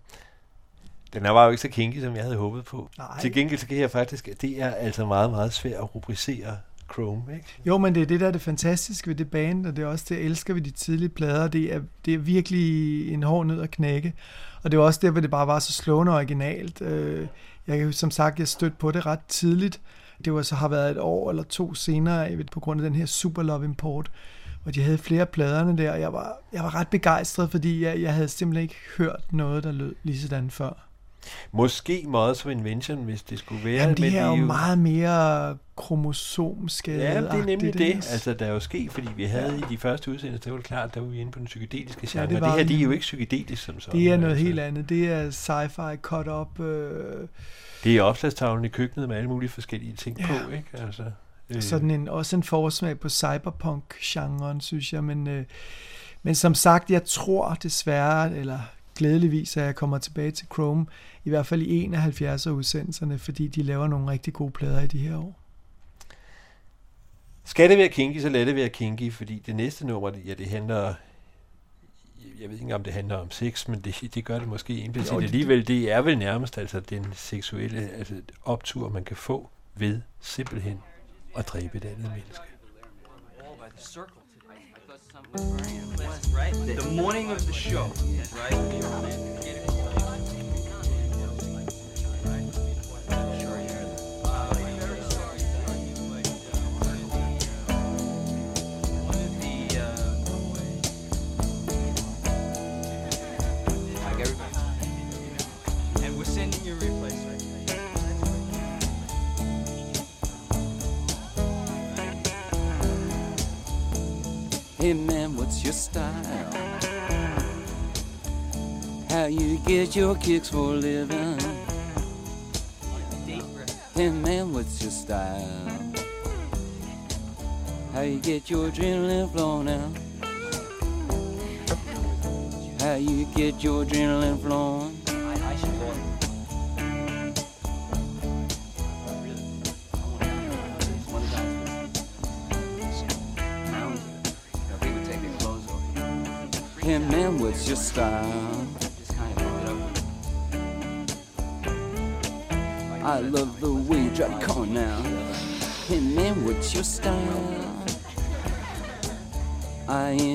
Den var jo ikke så kinky, som jeg havde håbet på. Nej. Til gengæld så kan jeg faktisk, det er altså meget, meget svært at rubricere Chrome, ikke? Jo, men det er det, der er det fantastiske ved det band, og det er også det, jeg elsker ved de tidlige plader. Det er, det er virkelig en hård nød at knække. Og det er også der, hvor det bare var så slående originalt. Øh, jeg kan som sagt, jeg stødte på det ret tidligt. Det var så har været et år eller to senere, jeg ved, på grund af den her Super Love Import, og de havde flere pladerne der, og jeg var, jeg var ret begejstret, fordi jeg, jeg havde simpelthen ikke hørt noget, der lød lige sådan før. Måske Mothers of Invention, hvis det skulle være. Jamen, det her er jo meget mere kromosomskade Ja, det er nemlig det. Altså, der er jo sket, fordi vi havde ja. i de første udsendelser, det var klart, der var vi inde på den psykedeliske genre. Ja, det, det her, det er jo ikke psykedelisk som sådan. Det er noget altså. helt andet. Det er sci-fi cut up. Øh... Det er opslagstavlen i køkkenet med alle mulige forskellige ting ja. på, ikke? Altså. Øh. Sådan en, også en forsmag på cyberpunk-genren, synes jeg. Men, øh, men som sagt, jeg tror desværre, eller glædeligvis, at jeg kommer tilbage til Chrome, i hvert fald i 71 af udsendelserne, fordi de laver nogle rigtig gode plader i de her år. Skal det være kinky, så lad det være kinky, fordi det næste nummer, ja, det handler jeg ved ikke om det handler om sex, men det, det gør det måske implicit alligevel. Det er vel nærmest altså den seksuelle altså optur, man kan få ved simpelthen at dræbe et andet menneske. The morning of the show, right? Hey man, what's your style? How you get your kicks for a living? Hey man, what's your style? How you get your adrenaline flowing out? How you get your adrenaline flowing?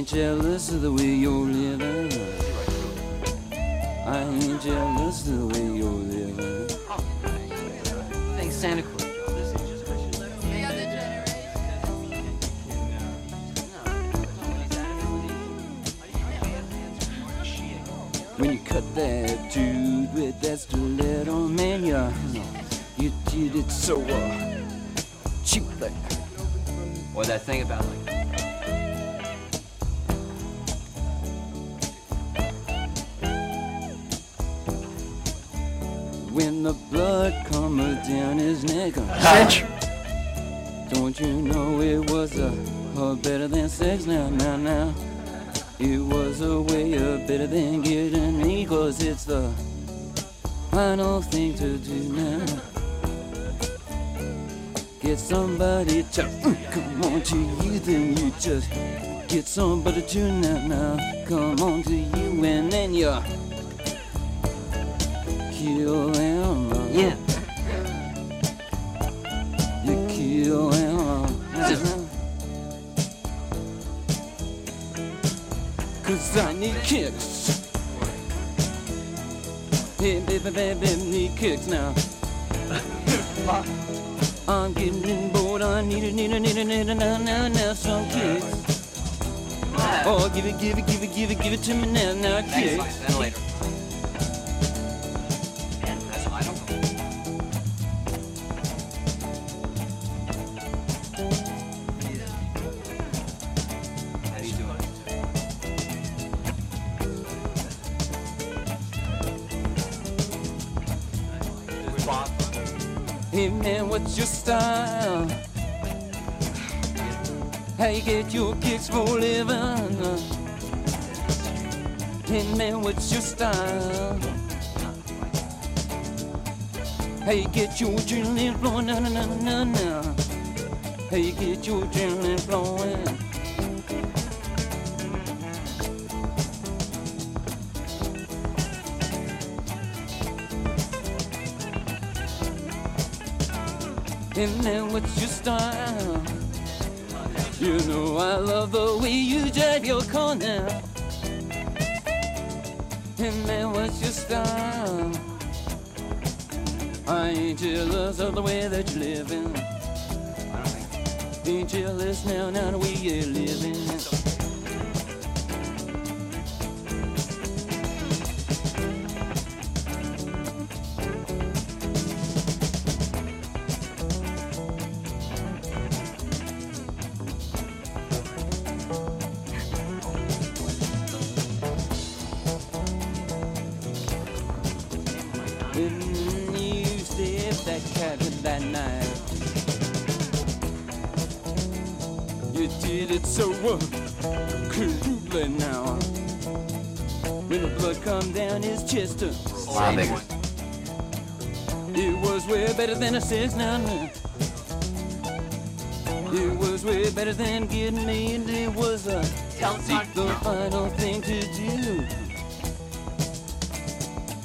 Ain't jealous of the way you're living. I ain't jealous of the way you're living. Thanks, Santa somebody to now, now. Come on to you, and then you Oh, give it, give it, give it, give it, give it to me now, now, Thanks, kicks. fine. Then later. Man, that's I don't know. How you doing? Hey man, what's your style? Hey, get your kicks for living. Hey, man, what's your style. Hey, get your adrenaline flowing. No, no, no, no, no. Hey, get your adrenaline flowing. Hey, man, what's your style? You know I love the way you drive your car now. And man, what's your style? I ain't jealous of the way that you're living. Ain't jealous now, now the way you're living. 5699. It was way better than getting me, and it was a complete, the final thing to do.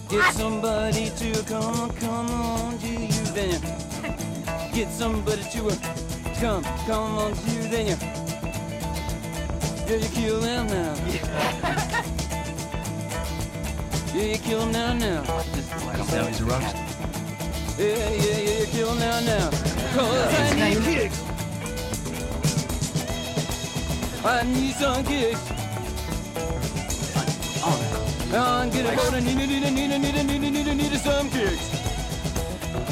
Get somebody to come on, come on, to you then? Get somebody to uh, come, come on, to you then? Yeah, you kill them now. Yeah, you kill them now, now. Now he's a rock Yeah, yeah, yeah, you kill them now, now. Cause I need kicks. I need some kicks. I'm get a hold of need a need a need a need a need a need a need a some kicks.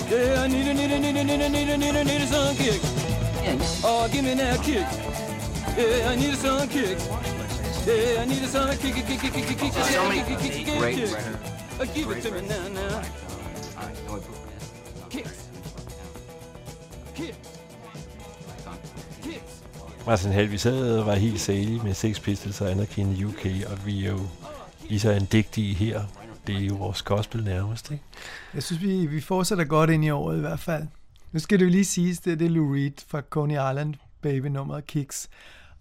Yeah, I need a need a need a need a need a need a need a some kicks. Oh, give me that kick. Yeah, I need a some kicks. Yeah, I need a some kick kick kick kick kick kick So many kick kick kick great kick. record. Uh, Give it to me now, now. Kicks. Martin Held, vi sad og var helt salige med Sex Pistols og Anarchy UK, og vi er jo lige så andægtige her. Det er jo vores gospel nærmest, ikke? Jeg synes, vi, vi fortsætter godt ind i året i hvert fald. Nu skal det jo lige siges, det, det er Lou Reed fra Coney Island, baby nummeret Kicks.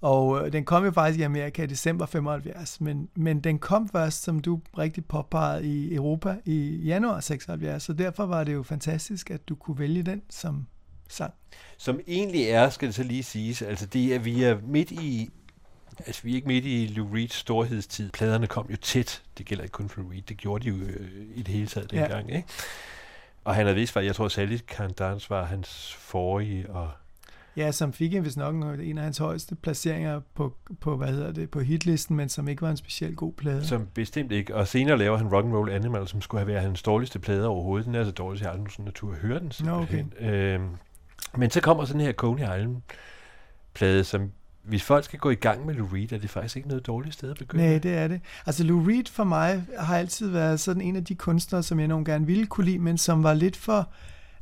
Og øh, den kom jo faktisk i Amerika i december 75, men, men den kom først, som du rigtig påpegede, i Europa i januar 76, så derfor var det jo fantastisk, at du kunne vælge den som sang. Som egentlig er, skal det så lige siges, altså det er, vi er midt i, altså vi er ikke midt i Lou Reeds storhedstid. Pladerne kom jo tæt, det gælder ikke kun for Lou Reed, det gjorde de jo øh, i det hele taget Ja. dengang, ikke? Og han havde vist, jeg tror særligt Karen Dance var hans forrige, og Ja, som fik en, hvis nok en af hans højeste placeringer på, på, hvad hedder det, på hitlisten, men som ikke var en specielt god plade. som bestemt ikke. Og senere laver han Rock'n'Roll Animal, som skulle have været hans dårligste plade overhovedet. Den er så dårlig, at jeg aldrig nogensinde natur at høre den. Nå, okay. Øhm, men så kommer sådan her Coney Island plade, som hvis folk skal gå i gang med Lou Reed, er det faktisk ikke noget dårligt sted at begynde. Nej, det er det. Altså Lou Reed for mig har altid været sådan en af de kunstnere, som jeg nogle gerne ville kunne lide, men som var lidt for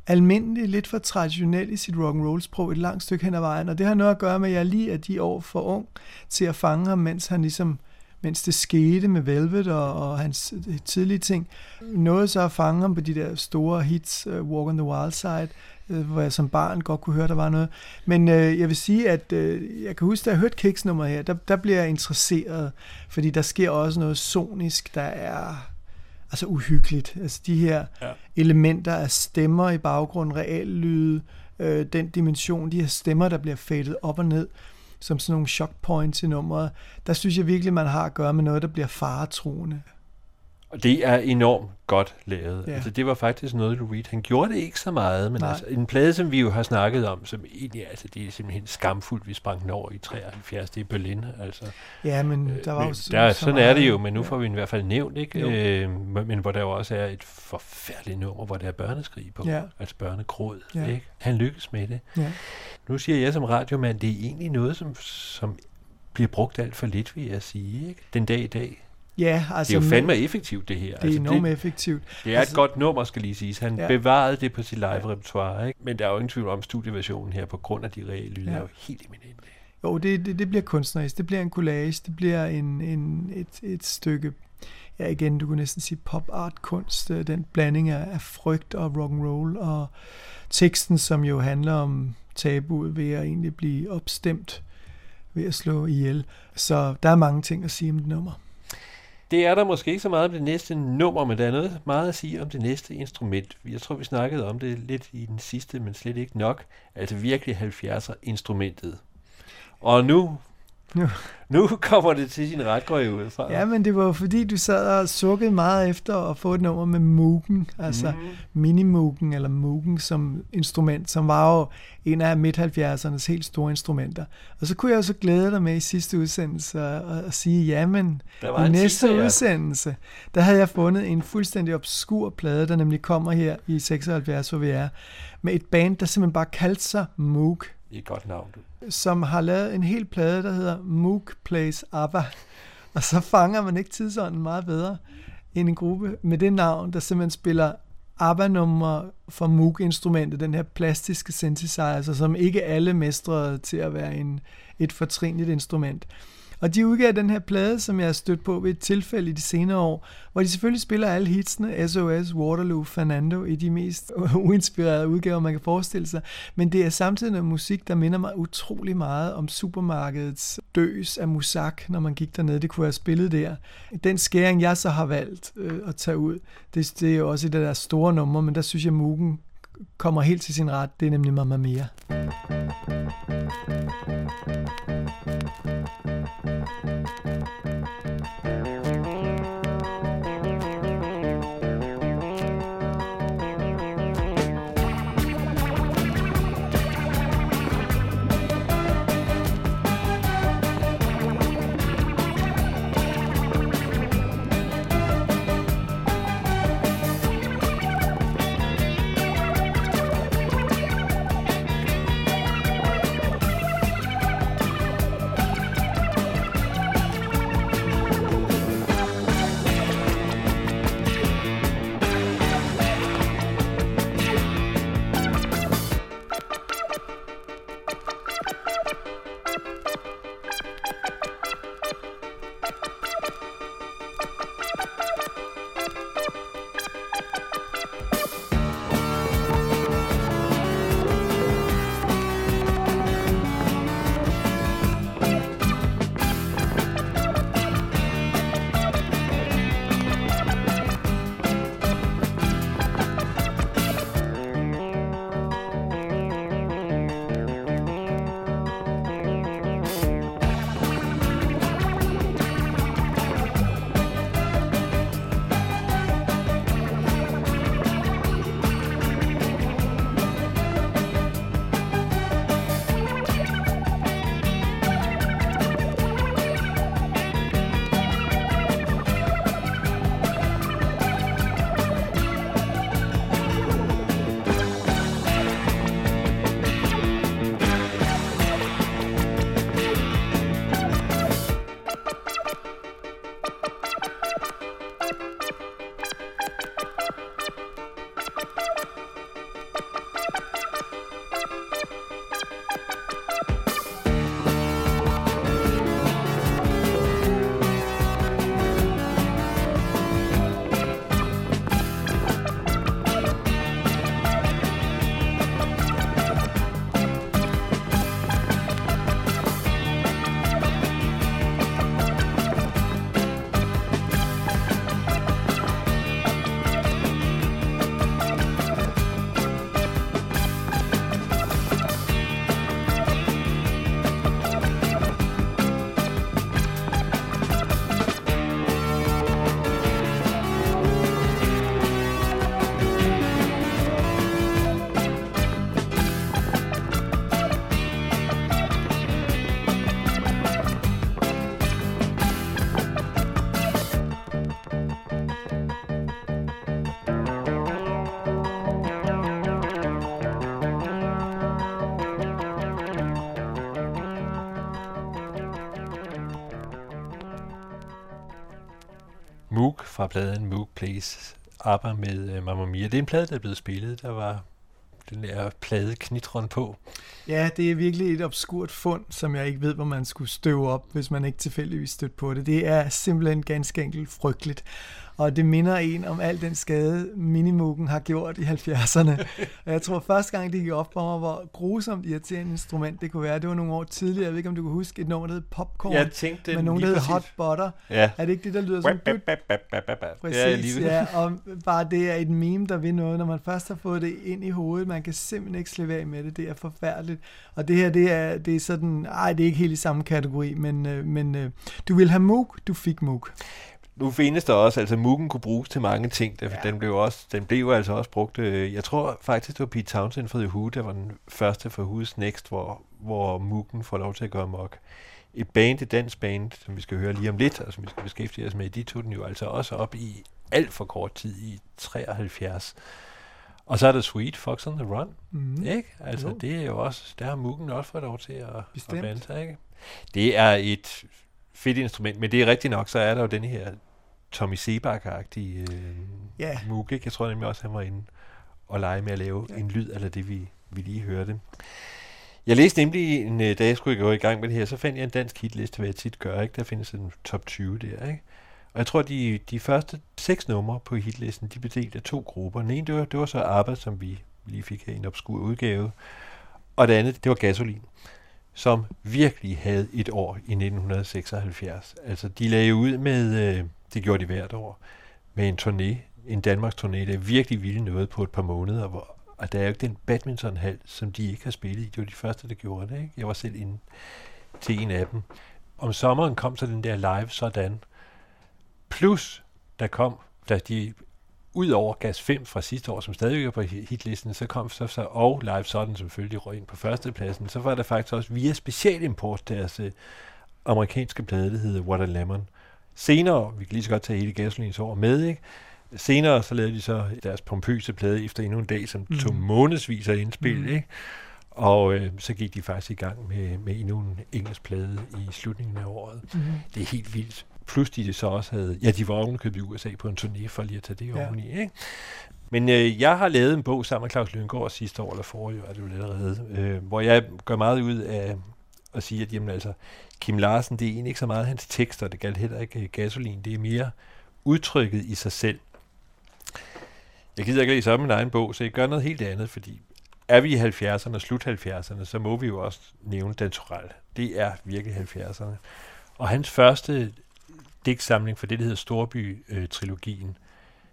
almindelig, lidt for traditionel i sit rock and roll sprog et langt stykke hen ad vejen. Og det har noget at gøre med, at jeg lige er de år for ung til at fange ham, mens han ligesom mens det skete med Velvet og, og hans øh, tidlige ting. Nåede så at fange ham på de der store hits, uh, Walk on the Wild Side, uh, hvor jeg som barn godt kunne høre, der var noget. Men uh, jeg vil sige, at uh, jeg kan huske, da jeg hørte Kicks nummer her, der, der bliver jeg interesseret, fordi der sker også noget sonisk, der er altså uhyggeligt. Altså de her ja. elementer af stemmer i baggrunden, reallyde, øh, den dimension, de her stemmer, der bliver fadet op og ned, som sådan nogle shock points i nummeret, der synes jeg virkelig, man har at gøre med noget, der bliver faretroende. Og det er enormt godt lavet. Ja. Altså, det var faktisk noget, Lou Reed, han gjorde det ikke så meget, men Nej. altså, en plade, som vi jo har snakket om, som egentlig, altså, det er simpelthen skamfuldt, vi sprang den over i 73, det er Berlin, altså. Ja, men der var men jo der, så sådan meget, er det jo, men nu ja. får vi den i hvert fald nævnt, ikke? Jo. Øh, men men hvor der jo også er et forfærdeligt nummer, hvor der er børneskrig på, Ja. altså børnekråd, Ja. ikke? Han lykkes med det. Ja. Nu siger jeg som radiomand, det er egentlig noget, som, som bliver brugt alt for lidt, vil jeg sige, ikke? Den dag i dag. Ja, altså, Det er jo men fandme effektivt, det her. det er enormt det, effektivt. det er et altså- godt nummer, skal lige siges. Han ja. Bevarede det på sit live-repertoire, ikke? Men der er jo ingen tvivl om, studieversionen her, på grund af de reelle lyde, Ja. er jo helt eminent. Jo, det, det, det bliver kunstnerisk. Det bliver en collage. Det bliver en, en, et, et stykke, ja igen, du kunne næsten sige pop art kunst. øh, Den blanding af, af frygt og rock and roll og teksten, som jo handler om tabuet ved at egentlig blive opstemt ved at slå ihjel. Så der er mange ting at sige om det nummer. Det er der måske ikke så meget om det næste nummer, men der er noget meget at sige om det næste instrument. Jeg tror, vi snakkede om det lidt i den sidste, men slet ikke nok. Altså virkelig 70'er instrumentet. Og nu, nu. nu kommer det til sin ret, går jeg ud fra. Ja, men det var jo fordi, du sad og sukkede meget efter at få et nummer med Moogen, altså Mhm. mini-Moogen eller Moogen som instrument, som var jo en af midt-70'ernes helt store instrumenter. Og så kunne jeg jo så glæde dig med i sidste udsendelse og, og, sige, jamen, i næste teaser, ja. udsendelse, der havde jeg fundet en fuldstændig obskur plade, der nemlig kommer her i 76, hvor vi er, med et band, der simpelthen bare kaldte sig Moog, et godt navn, du. som har lavet en hel plade, der hedder Moog Plays ABBA. Og så fanger man ikke tidsånden meget bedre end en gruppe med det navn, der simpelthen spiller ABBA-numre for Moog-instrumentet, den her plastiske synthesizer, som ikke alle mestrede til at være en, et fortrinligt instrument. Og de udgav den her plade, som jeg har stødt på ved et tilfælde i de senere år, hvor de selvfølgelig spiller alle hitsene, SOS, Waterloo, Fernando, i de mest uinspirerede udgaver, man kan forestille sig. Men det er samtidig noget musik, der minder mig utrolig meget om supermarkedets døs af musak, når man gik dernede. Det kunne have spillet der. Den skæring, jeg så har valgt øh, at tage ud, det, det er jo også et af deres store numre, men der synes jeg, Mugen kommer helt til sin ret. Det er nemlig Mamma Mia. Moog fra pladen Moog Plays ABBA med øh, Mamma Mia. Det er en plade, der er blevet spillet. Der var den der plade knitron på. Ja, det er virkelig et obskurt fund, som jeg ikke ved, hvor man skulle støve op, hvis man ikke tilfældigvis stødt på det. Det er simpelthen ganske enkelt frygteligt og det minder en om al den skade, Minimogen har gjort i 70'erne. Og jeg tror, første gang det gik op for mig, hvor grusomt irriterende instrument det kunne være, det var nogle år tidligere. Jeg ved ikke, om du kan huske et nummer, der hed Popcorn. Jeg tænkte med nogen, der hed Hot Butter. Ja. Er det ikke det, der lyder som... Præcis, ja, ja. Og bare det er et meme, der vil noget. Når man først har fået det ind i hovedet, man kan simpelthen ikke slippe af med det. Det er forfærdeligt. Og det her, det er, det er sådan... Ej, det er ikke helt i samme kategori, men, øh, men øh, du vil have Moog, du fik Moog nu findes der også, altså Mugen kunne bruges til mange ting. ja. Den blev også, den blev altså også brugt, øh, jeg tror faktisk, det var Pete Townsend fra The Who, der var den første for Who's Next, hvor, hvor Mugen får lov til at gøre mok. Et band, et dansk band, som vi skal høre lige om lidt, og som vi skal beskæftige os med, de tog den jo altså også op i alt for kort tid, i 73. Og så er der Sweet, Fox on the Run. Mm. Ikke? Altså, jo. det er jo også, der har Mugen også fået lov til at, at blande sig, ikke? Det er et fedt instrument, men det er rigtigt nok, så er der jo den her Tommy Sebak-agtige øh, yeah. Moog, Jeg tror nemlig også, han var inde og lege med at lave ja. en lyd, eller det vi, vi lige hørte. Jeg læste nemlig, en, øh, da jeg skulle gå i gang med det her, så fandt jeg en dansk hitliste, hvad jeg tit gør. Ikke? Der findes en top 20 der. Ikke? Og jeg tror, de, de første seks numre på hitlisten, de blev delt af to grupper. Den ene, det var, det var så ABBA, som vi lige fik her i en obskur udgave. Og det andet, det var Gasolin, som virkelig havde et år i 1976. Altså, de lagde ud med, øh, det gjorde de hvert år, med en turné, en Danmarks turné, der virkelig ville noget på et par måneder, hvor og der er jo ikke den badmintonhal, som de ikke har spillet i. Det var de første, der gjorde det. Ikke? Jeg var selv inde til en af dem. Om sommeren kom så den der live sådan. Plus, der kom, da de ud over Gas 5 fra sidste år, som stadig er på hitlisten, så kom så, så og Live Sådan selvfølgelig røg ind på førstepladsen. Så var der faktisk også via specialimport deres uh, amerikanske plade, der hedder What a Lemon. Senere, vi kan lige så godt tage hele Gasolins år med, ikke? Senere så lavede de så deres pompøse plade efter endnu en dag, som mm. tog månedsvis af indspil, mm. ikke? Og øh, så gik de faktisk i gang med, med endnu en engelsk plade i slutningen af året. Mm. Det er helt vildt. Plus de så også havde, ja, de var ovenkøbet i USA på en turné for lige at tage det ja. oveni, ikke? Men øh, jeg har lavet en bog sammen med Claus Lyngård sidste år, eller forrige år, er det jo allerede, øh, hvor jeg gør meget ud af at sige, at jamen, altså, Kim Larsen, det er egentlig ikke så meget hans tekster, det galt heller ikke gasolin, det er mere udtrykket i sig selv. Jeg gider ikke læse op min egen bog, så jeg gør noget helt andet, fordi er vi i 70'erne, slut 70'erne, så må vi jo også nævne Dan Torell. Det er virkelig 70'erne. Og hans første digtsamling for det, der hedder Storby-trilogien,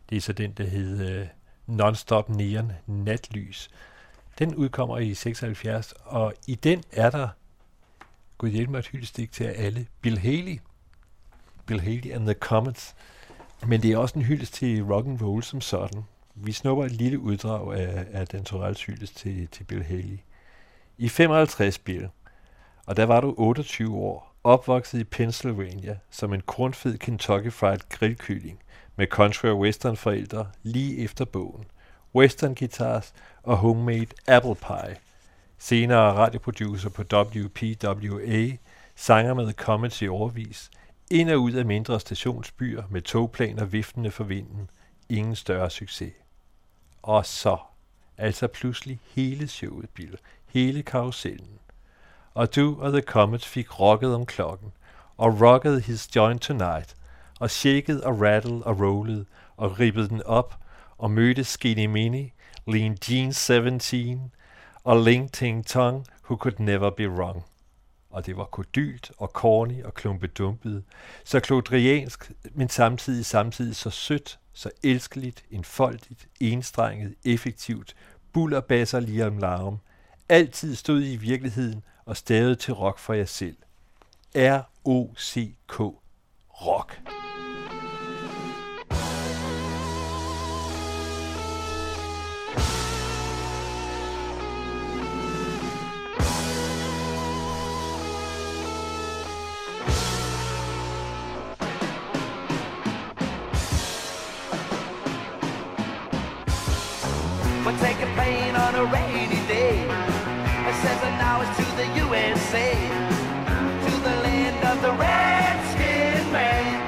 det er så den, der hedder øh, Non-Stop Neon Natlys. Den udkommer i 76, og i den er der, gud hjælp mig et hyldestik til alle, Bill Haley. Bill Haley and the Comets. Men det er også en hyldest til rock and roll som sådan vi snupper et lille uddrag af, af den Torells hyldest til, til Bill Haley. I 55 Bill, og der var du 28 år, opvokset i Pennsylvania som en kornfed Kentucky Fried grillkylling med country og western forældre lige efter bogen. Western guitars og homemade apple pie. Senere radioproducer på WPWA, sanger med Comets i overvis, ind og ud af mindre stationsbyer med togplaner viftende for vinden. Ingen større succes. Og så, altså pludselig hele showet, Bill, hele karusellen. Og du og The Comet fik rocket om klokken, og rocket his joint tonight, og shaket og rattled og rolled, og ribbede den op, og mødte Skinny Mini, Lean Jean 17, og Ling Ting Tong, who could never be wrong. Og det var kodylt og corny og klumpedumpet, så klodriansk, men samtidig samtidig så sødt så elskeligt, enfoldigt, enstrenget, effektivt, bullerbasser lige om larm, altid stod i virkeligheden og stavet til rock for jer selv. R-O-C-K. Rock. We'll take a plane on a rainy day. I said that now it's too say to the land of the redskin man.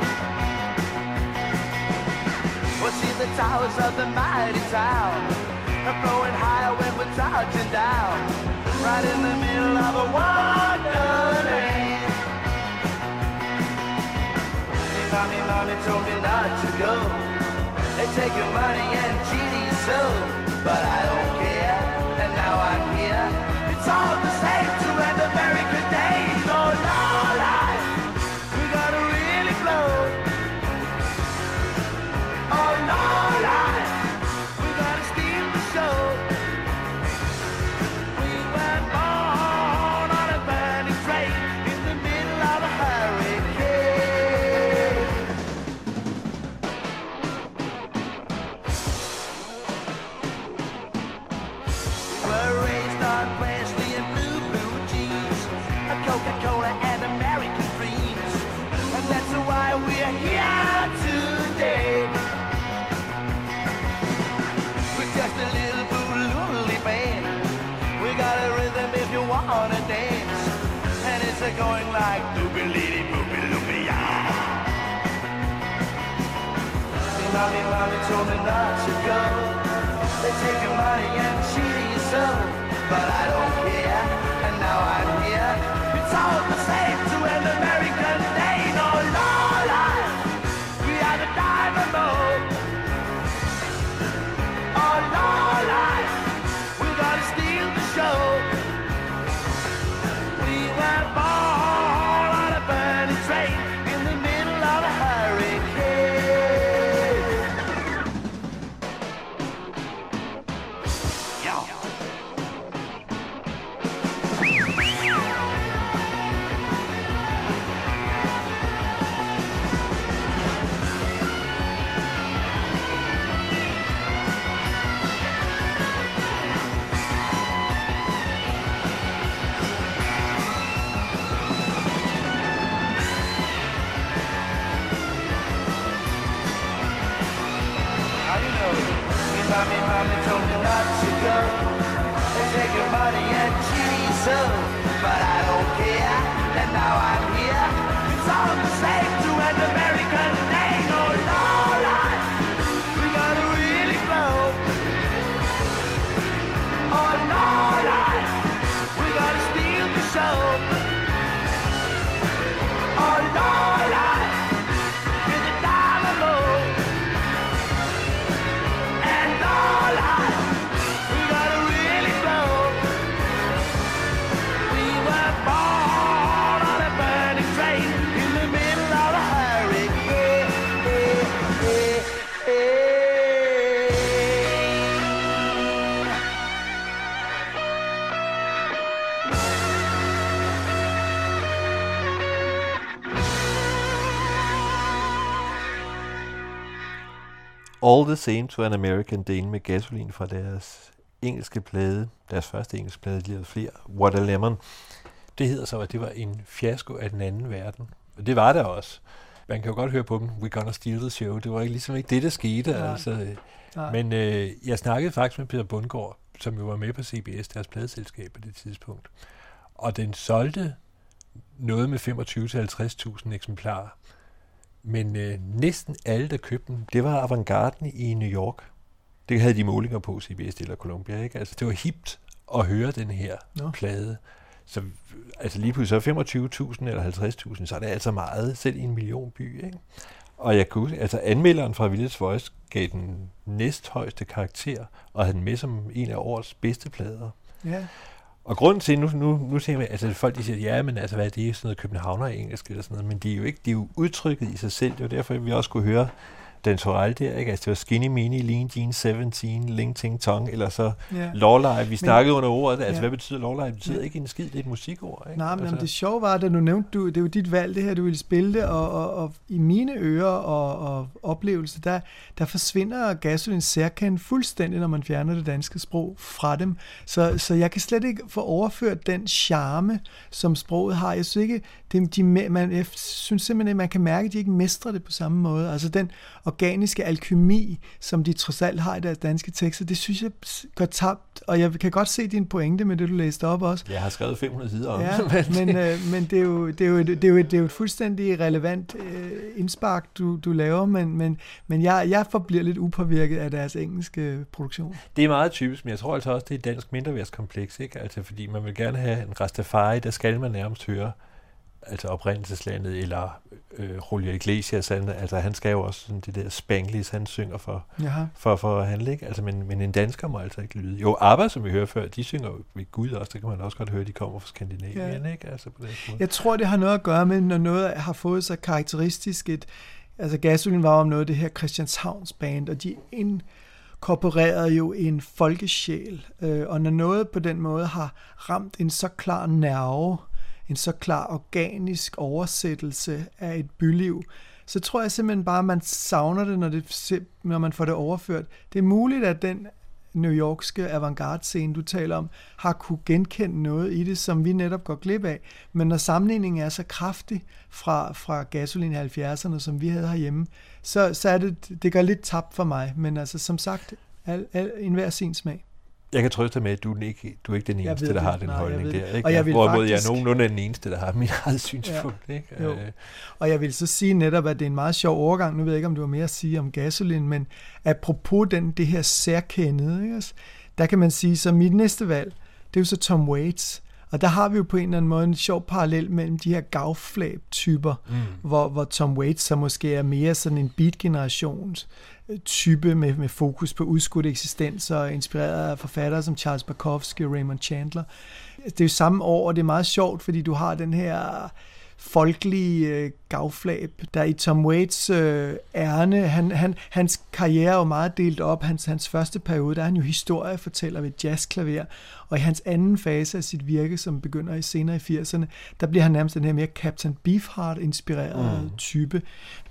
We'll see the towers of the mighty town growing higher when we're touching down, right in the middle of a wonderland. Mommy, mommy told me not to go. They take your money and cheat you so, but I don't care. And now I'm here. It's all the mommy, mommy told me not to go. They take your money and cheating you so, but I don't care. And now I'm here. It's all the same to an American. All the Same to an American Dane med gasolin fra deres engelske plade, deres første engelske plade, de lavede flere, What a Lemon. Det hedder så, at det var en fiasko af den anden verden. Og det var det også. Man kan jo godt høre på dem, We're Gonna Steal the Show. Det var ikke ligesom ikke det, der skete. Nej. Altså. Nej. Men øh, jeg snakkede faktisk med Peter Bundgaard, som jo var med på CBS, deres pladeselskab på det tidspunkt. Og den solgte noget med 25-50.000 eksemplarer. Men øh, næsten alle, der købte den, det var avantgarden i New York. Det havde de målinger på, CBS eller Columbia. Ikke? Altså, det var hipt at høre den her no. plade. Så altså lige pludselig så er 25.000 eller 50.000, så er det altså meget, selv i en million by. Ikke? Og jeg kunne altså anmelderen fra Village Voice gav den næsthøjeste karakter, og havde den med som en af årets bedste plader. Ja. Og grunden til, nu, nu, nu tænker jeg, altså folk de siger, ja, men altså, hvad er det, sådan noget københavner engelsk eller sådan noget, men det er jo ikke, det er jo udtrykket i sig selv, det var derfor, vi også kunne høre den Torell der, ikke? Altså, det var Skinny Mini, Lean Jean 17, Ling Ting Tong, eller så Ja. Lawley. Vi snakkede under ordet, altså, Ja. hvad betyder Lawley? Det betyder Ja. ikke en skid, det er et musikord, ikke? Nej, men altså, det sjove var, da du nævnte, du, det er jo dit valg, det her, du ville spille det, og, og, og i mine ører og, og oplevelser, der, der forsvinder gasolins særkend fuldstændig, når man fjerner det danske sprog fra dem. Så, så jeg kan slet ikke få overført den charme, som sproget har. Jeg synes ikke, det, de, man, jeg synes simpelthen, at man kan mærke, at de ikke mestrer det på samme måde. Altså den organiske alkymi, som de trods alt har i deres danske tekster, det synes jeg går tabt, og jeg kan godt se din pointe med det, du læste op også. Jeg har skrevet 500 sider om Ja, det, men, øh, men det, er jo, det, er jo et, det, er jo et, det er jo et fuldstændig relevant øh, indspark, du, du laver, men, men, men jeg, jeg forbliver lidt upåvirket af deres engelske produktion. Det er meget typisk, men jeg tror altså også, det er et dansk mindreværdskompleks, ikke? Altså, fordi man vil gerne have en Rastafari, der skal man nærmest høre altså oprindelseslandet, eller øh, Julio Iglesias, han, altså han skal jo også sådan det der Spanglish, han synger for, Jaha. for, for at handle, ikke? Altså, men, men en dansker må altså ikke lyde. Jo, ABBA, som vi hørte før, de synger jo ved Gud også, det kan man også godt høre, de kommer fra Skandinavien, Ja. ikke? Altså på den måde. Jeg tror, det har noget at gøre med, når noget har fået så karakteristisk et... Altså Gasolin var om noget af det her Christianshavns band, og de inkorporerede jo en folkesjæl. Øh, og når noget på den måde har ramt en så klar nerve, en så klar organisk oversættelse af et byliv, så tror jeg simpelthen bare, at man savner det, når, det, når man får det overført. Det er muligt, at den New Yorkske avantgarde-scene, du taler om, har kunne genkende noget i det, som vi netop går glip af. Men når sammenligningen er så kraftig fra, fra gasolin 70'erne, som vi havde herhjemme, så, så er det, det gør lidt tabt for mig. Men altså, som sagt, al, al, enhver sin smag. Jeg kan trøste dig med, at du ikke, du er ikke den Jeg eneste, ved der har den Nej, jeg holdning der. Ikke? Og jeg vil Hvorimod jeg faktisk- er nogenlunde den eneste, der har mit eget synspunkt. Ja. Ikke? Jo. Øh, Og jeg vil så sige netop, at det er en meget sjov overgang. Nu ved jeg ikke, om du har mere at sige om gasolin, men apropos den, det her særkendede, ikke? der kan man sige, så mit næste valg, det er jo så Tom Waits. Og der har vi jo på en eller anden måde en sjov parallel mellem de her gavflab-typer, mm. hvor, hvor Tom Waits så måske er mere sådan en beat-generations type med, med fokus på udskudte eksistenser, inspireret af forfattere som Charles Bukowski og Raymond Chandler. Det er jo samme år, og det er meget sjovt, fordi du har den her folkelige øh, gavflab, der i Tom Waits øh, ærne, han, han, hans karriere er jo meget delt op. Hans, hans første periode, der er han jo historiefortæller ved jazzklaver, og i hans anden fase af sit virke, som begynder i senere i 80'erne, der bliver han nærmest den her mere Captain Beefheart-inspirerede mm. type.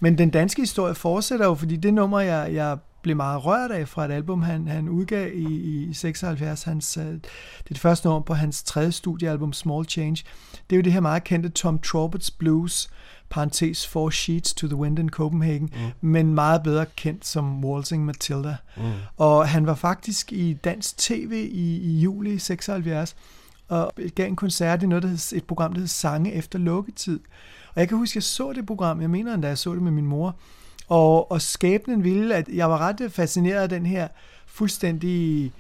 Men den danske historie fortsætter jo, fordi det nummer, jeg, jeg blev meget rørt af fra et album, han, han udgav i, i 76. Hans, øh, det er det første nummer på hans tredje studiealbum, Small Change. Det er jo det her meget kendte Tom Trobets Blues, parentes Four Sheets to the Wind in Copenhagen, mm. men meget bedre kendt som Waltzing Matilda. Mm. Og han var faktisk i dansk tv i, i juli 76, og gav en koncert i noget, der hed, et program, der hed Sange efter lukketid. Og jeg kan huske, at jeg så det program, jeg mener endda, jeg så det med min mor, og, og skæbnen ville, at jeg var ret fascineret af den her fuldstændig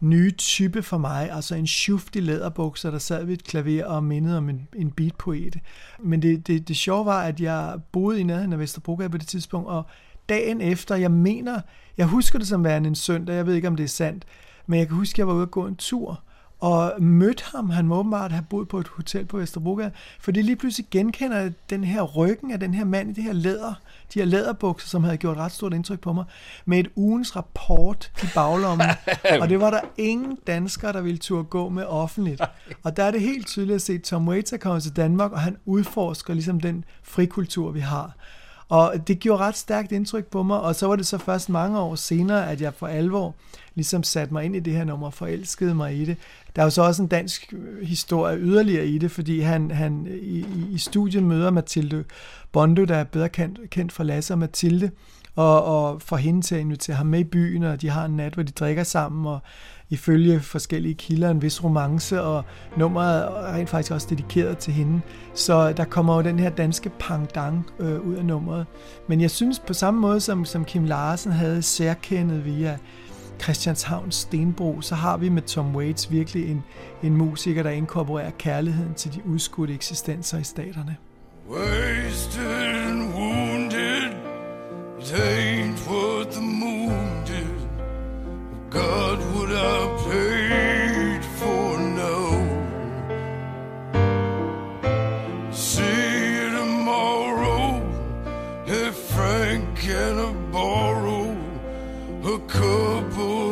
nye type for mig, altså en i læderbukser, der sad ved et klaver og mindede om en, en beatpoet. Men det, det, det sjove var, at jeg boede i nærheden af Vesterbrogade på det tidspunkt, og dagen efter, jeg mener, jeg husker det som værende en søndag, jeg ved ikke, om det er sandt, men jeg kan huske, at jeg var ude at gå en tur, og mødte ham. Han må åbenbart have boet på et hotel på Vesterbrogade, fordi lige pludselig genkender jeg den her ryggen af den her mand i det her læder, de her læderbukser, som havde gjort ret stort indtryk på mig, med et ugens rapport i baglommen. og det var der ingen danskere, der ville turde gå med offentligt. Og der er det helt tydeligt at se, Tom Waits er kommet til Danmark, og han udforsker ligesom den frikultur, vi har. Og det gjorde ret stærkt indtryk på mig, og så var det så først mange år senere, at jeg for alvor ligesom satte mig ind i det her nummer og forelskede mig i det. Der er jo så også en dansk øh, historie yderligere i det, fordi han, han øh, i, i studiet møder Mathilde Bondo, der er bedre kendt, kendt fra Lasse og Mathilde, og, og får hende til at invitere ham med i byen, og de har en nat, hvor de drikker sammen, og ifølge forskellige kilder en vis romance, og nummeret er rent faktisk også dedikeret til hende. Så der kommer jo den her danske pangdang øh, ud af nummeret. Men jeg synes på samme måde, som, som Kim Larsen havde særkendet via Christianshavns Stenbro, så har vi med Tom Waits virkelig en, en musiker, der inkorporerer kærligheden til de udskudte eksistenser i staterne. Wasted and wounded, it ain't what the moon did. God would have paid for no. See you tomorrow, if Frank can I borrow a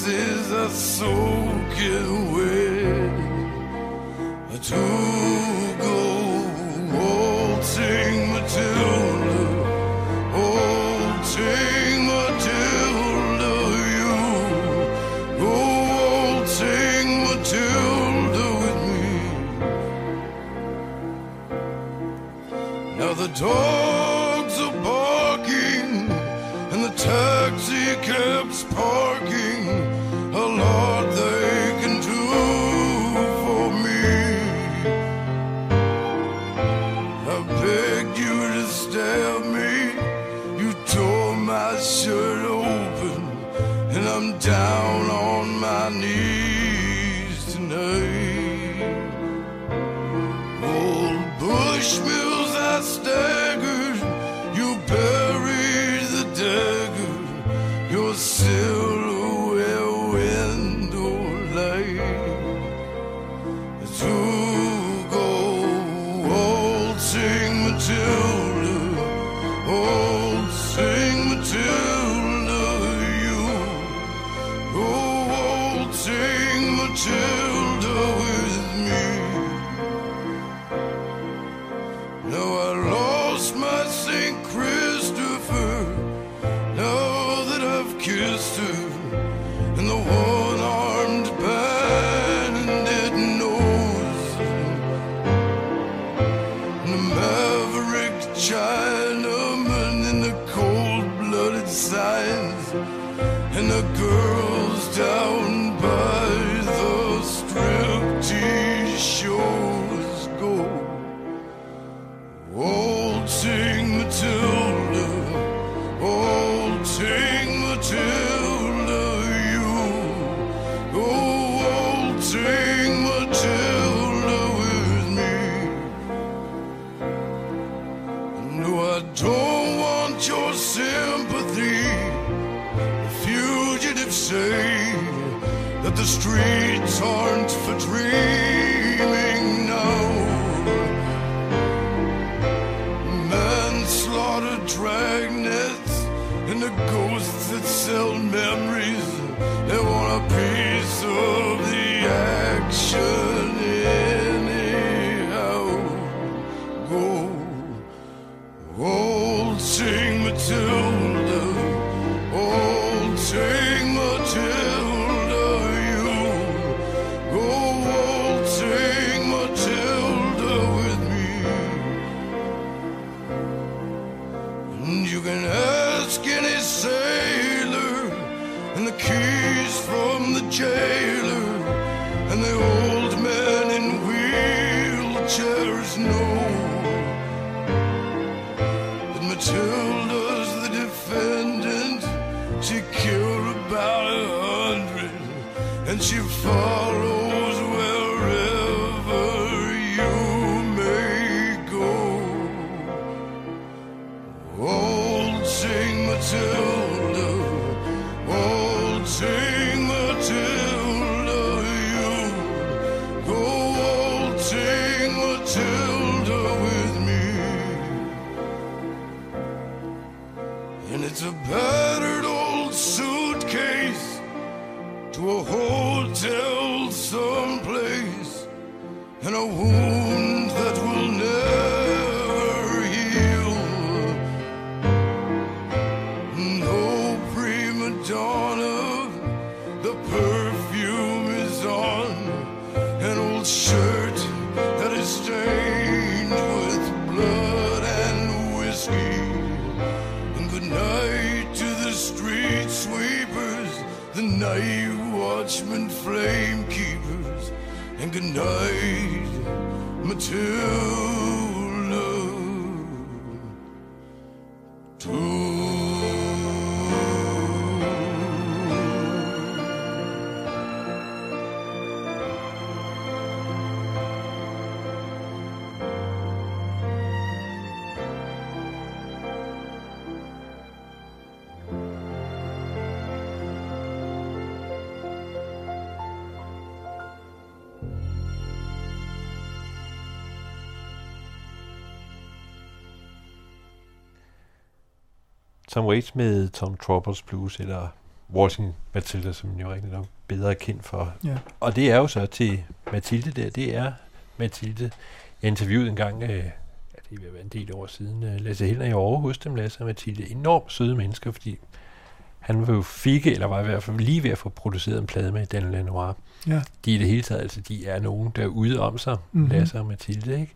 stasis are soaking wet. To go waltzing Matilda, waltzing Matilda, you go waltzing Matilda with me. Now the dogs Matilda, waltzing Matilda, you oh, go waltzing Matilda with me. No, I don't want your sympathy. The say that the streets Tom Waits med Tom Troubles Blues, eller Waltzing Matilda, som jo rigtig nok bedre er kendt for. Ja. Og det er jo så til Mathilde der, det er Mathilde. Jeg interviewede en gang, øh, ja, det at være en del år siden, øh, Lasse Helner i Aarhus hos dem, Lasse og Mathilde. Enormt søde mennesker, fordi han var jo fikke, eller var i hvert fald lige ved at få produceret en plade med Daniel Lanois. Ja. De er i det hele taget, altså de er nogen, der er ude om sig, Mhm. mm-hmm. Lasse og Mathilde, ikke?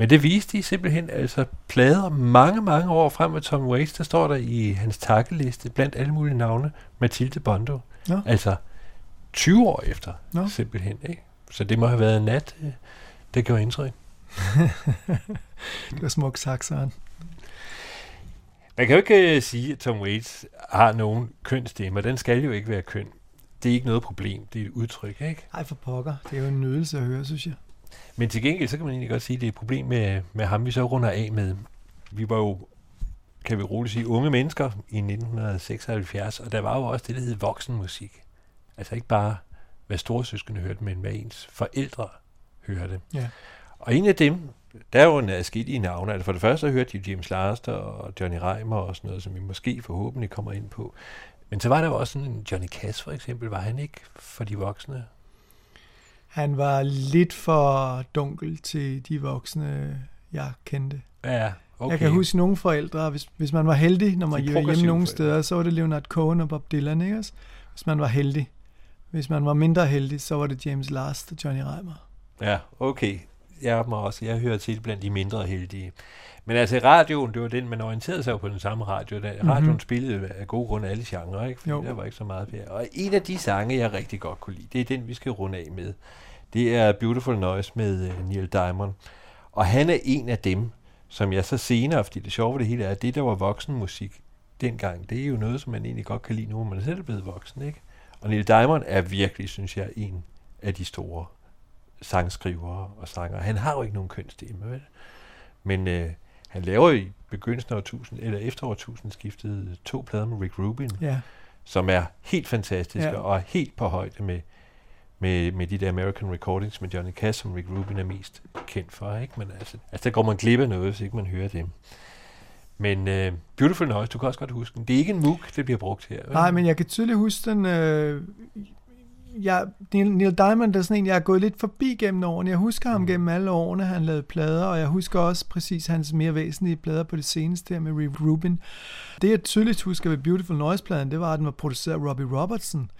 Men det viste de simpelthen, altså plader mange, mange år frem med Tom Waits, der står der i hans takkeliste, blandt alle mulige navne, Mathilde Bondo. Nå. Altså 20 år efter, Nå. simpelthen, ikke? Så det må have været en nat, øh, det gjorde indtryk. Det var smukt sagt, Søren. Man kan jo ikke øh, sige, at Tom Waits har nogen køn stemme, den skal jo ikke være køn. Det er ikke noget problem, det er et udtryk, ikke? Ej, for pokker. Det er jo en nydelse at høre, synes jeg. Men til gengæld, så kan man egentlig godt sige, at det er et problem med, med ham, vi så runder af med. Vi var jo, kan vi roligt sige, unge mennesker i 1976, og der var jo også det, der hed voksenmusik. Altså ikke bare, hvad storesøskende hørte, men hvad ens forældre hørte. Ja. Og en af dem, der er jo en adskillige navne. Altså for det første hørte de James Larster og Johnny Reimer og sådan noget, som vi måske forhåbentlig kommer ind på. Men så var der jo også sådan en Johnny Cash for eksempel. Var han ikke for de voksne? Han var lidt for dunkel til de voksne, jeg kendte. Ja, okay. Jeg kan huske nogle forældre, hvis, hvis man var heldig, når man var hjemme nogle steder, så var det Leonard Cohen og Bob Dylan, ikke også? Hvis man var heldig. Hvis man var mindre heldig, så var det James Last og Johnny Reimer. Ja, okay. Jeg må også. Jeg hører til blandt de mindre heldige. Men altså radioen, det var den, man orienterede sig jo på den samme radio. Da Mhm. radioen spillede af gode grunde alle genrer, ikke? Fordi Jo. der var ikke så meget der. Og en af de sange, jeg rigtig godt kunne lide, det er den, vi skal runde af med. Det er Beautiful Noise med uh, Neil Diamond. Og han er en af dem, som jeg så senere, fordi det sjove ved det hele er, at det, der var voksenmusik dengang, det er jo noget, som man egentlig godt kan lide nu, hvor man selv er blevet voksen, ikke? Og Neil Diamond er virkelig, synes jeg, en af de store sangskrivere og sanger. Han har jo ikke nogen kønsstemme, vel? Men øh, han laver i begyndelsen af årtusind, eller efter årtusindskiftet to plader med Rick Rubin, Ja, som er helt fantastiske Ja. og er helt på højde med, med, med de der American Recordings med Johnny Cash, som Rick Rubin er mest kendt for. Ikke? Men altså, altså, der går man glip af noget, hvis ikke man hører dem. Men uh, Beautiful Noise, du kan også godt huske den. Det er ikke en MOOC, det bliver brugt her. vel? Nej, men jeg kan tydeligt huske den... Øh, jeg, Neil, Neil Diamond er sådan en, jeg er gået lidt forbi gennem årene. Jeg husker ham gennem alle årene, han lavede plader, og jeg husker også præcis hans mere væsentlige plader på det seneste her med Rick Rubin. Det jeg tydeligt husker ved Beautiful Noise-pladen, det var, at den var produceret af Robbie Robertson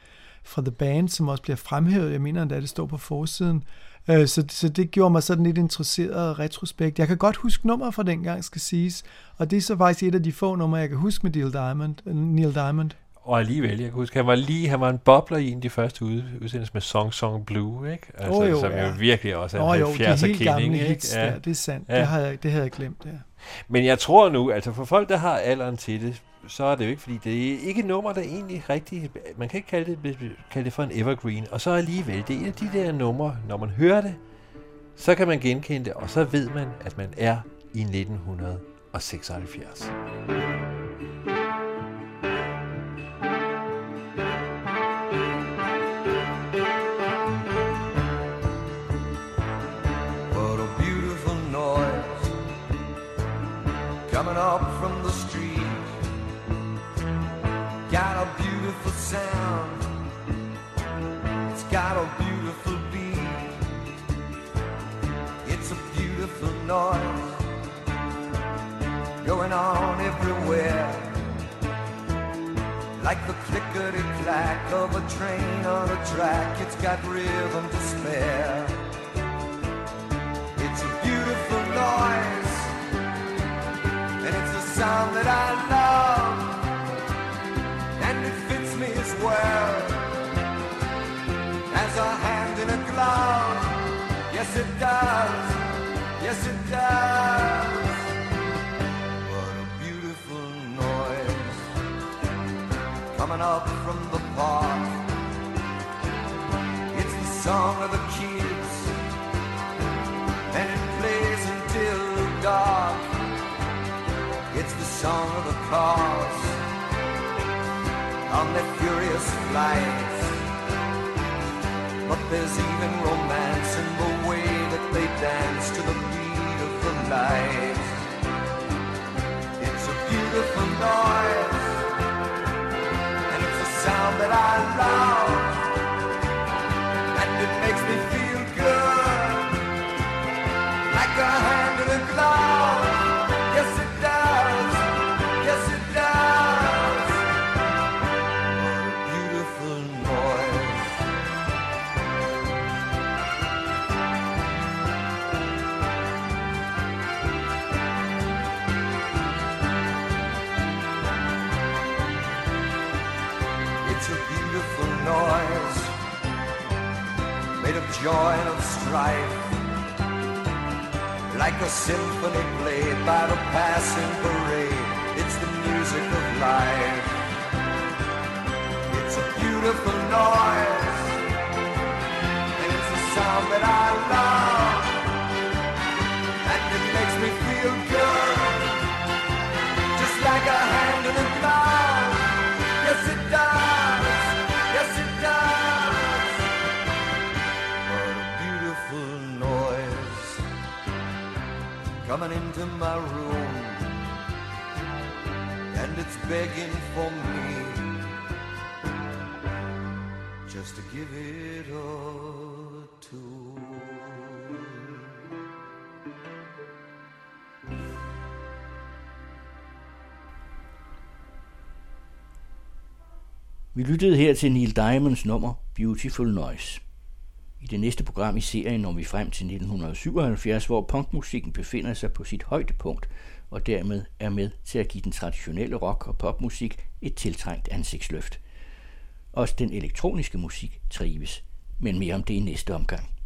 fra The Band, som også bliver fremhævet. Jeg mener endda, det står på forsiden. Øh, Så, så det gjorde mig sådan lidt interesseret retrospekt. Jeg kan godt huske nummer fra dengang, skal siges. Og det er så faktisk et af de få numre, jeg kan huske med Neil Diamond. Neil Diamond. Og alligevel, jeg kan huske, han var lige, han var en bobler i en af de første ud, udsendelser med Song Song Blue, ikke? Altså, Åh, jo, som ja. jo virkelig også er Åh en jo, de 70'er helt gamle kending, ikke? hits der, det er sandt. Ja. Det, havde jeg, det havde jeg glemt, ja. Men jeg tror nu, altså for folk, der har alderen til det, så er det jo ikke, fordi det er ikke nummer, der egentlig rigtig, man kan ikke kalde det, kalde det for en evergreen, og så alligevel, det er en af de der numre, når man hører det, så kan man genkende det, og så ved man, at man er i 1976. Noise going on everywhere. Like the clickety clack of a train on a track, it's got rhythm to spare. It's a beautiful noise, and it's a sound that I love, and it fits me as well as a hand in a glove. Yes, it does. Coming up from the park. It's the song of the kids and it plays until dark. It's the song of the cars on their furious flights. But there's even romance in the way that they dance to the beat of the light. It's a beautiful noise, sound that I love, and it makes me feel and of strife like a symphony played by the passing parade. It's the music of life. It's a beautiful noise, and it's a sound that I love, and it makes me feel good, coming into my room and it's begging for me just to give it a tune. Vi lyttede her til Neil Diamonds nummer Beautiful Noise. I det næste program i serien når vi frem til 1977, hvor punkmusikken befinder sig på sit højdepunkt og dermed er med til at give den traditionelle rock- og popmusik et tiltrængt ansigtsløft. Også den elektroniske musik trives, men mere om det i næste omgang.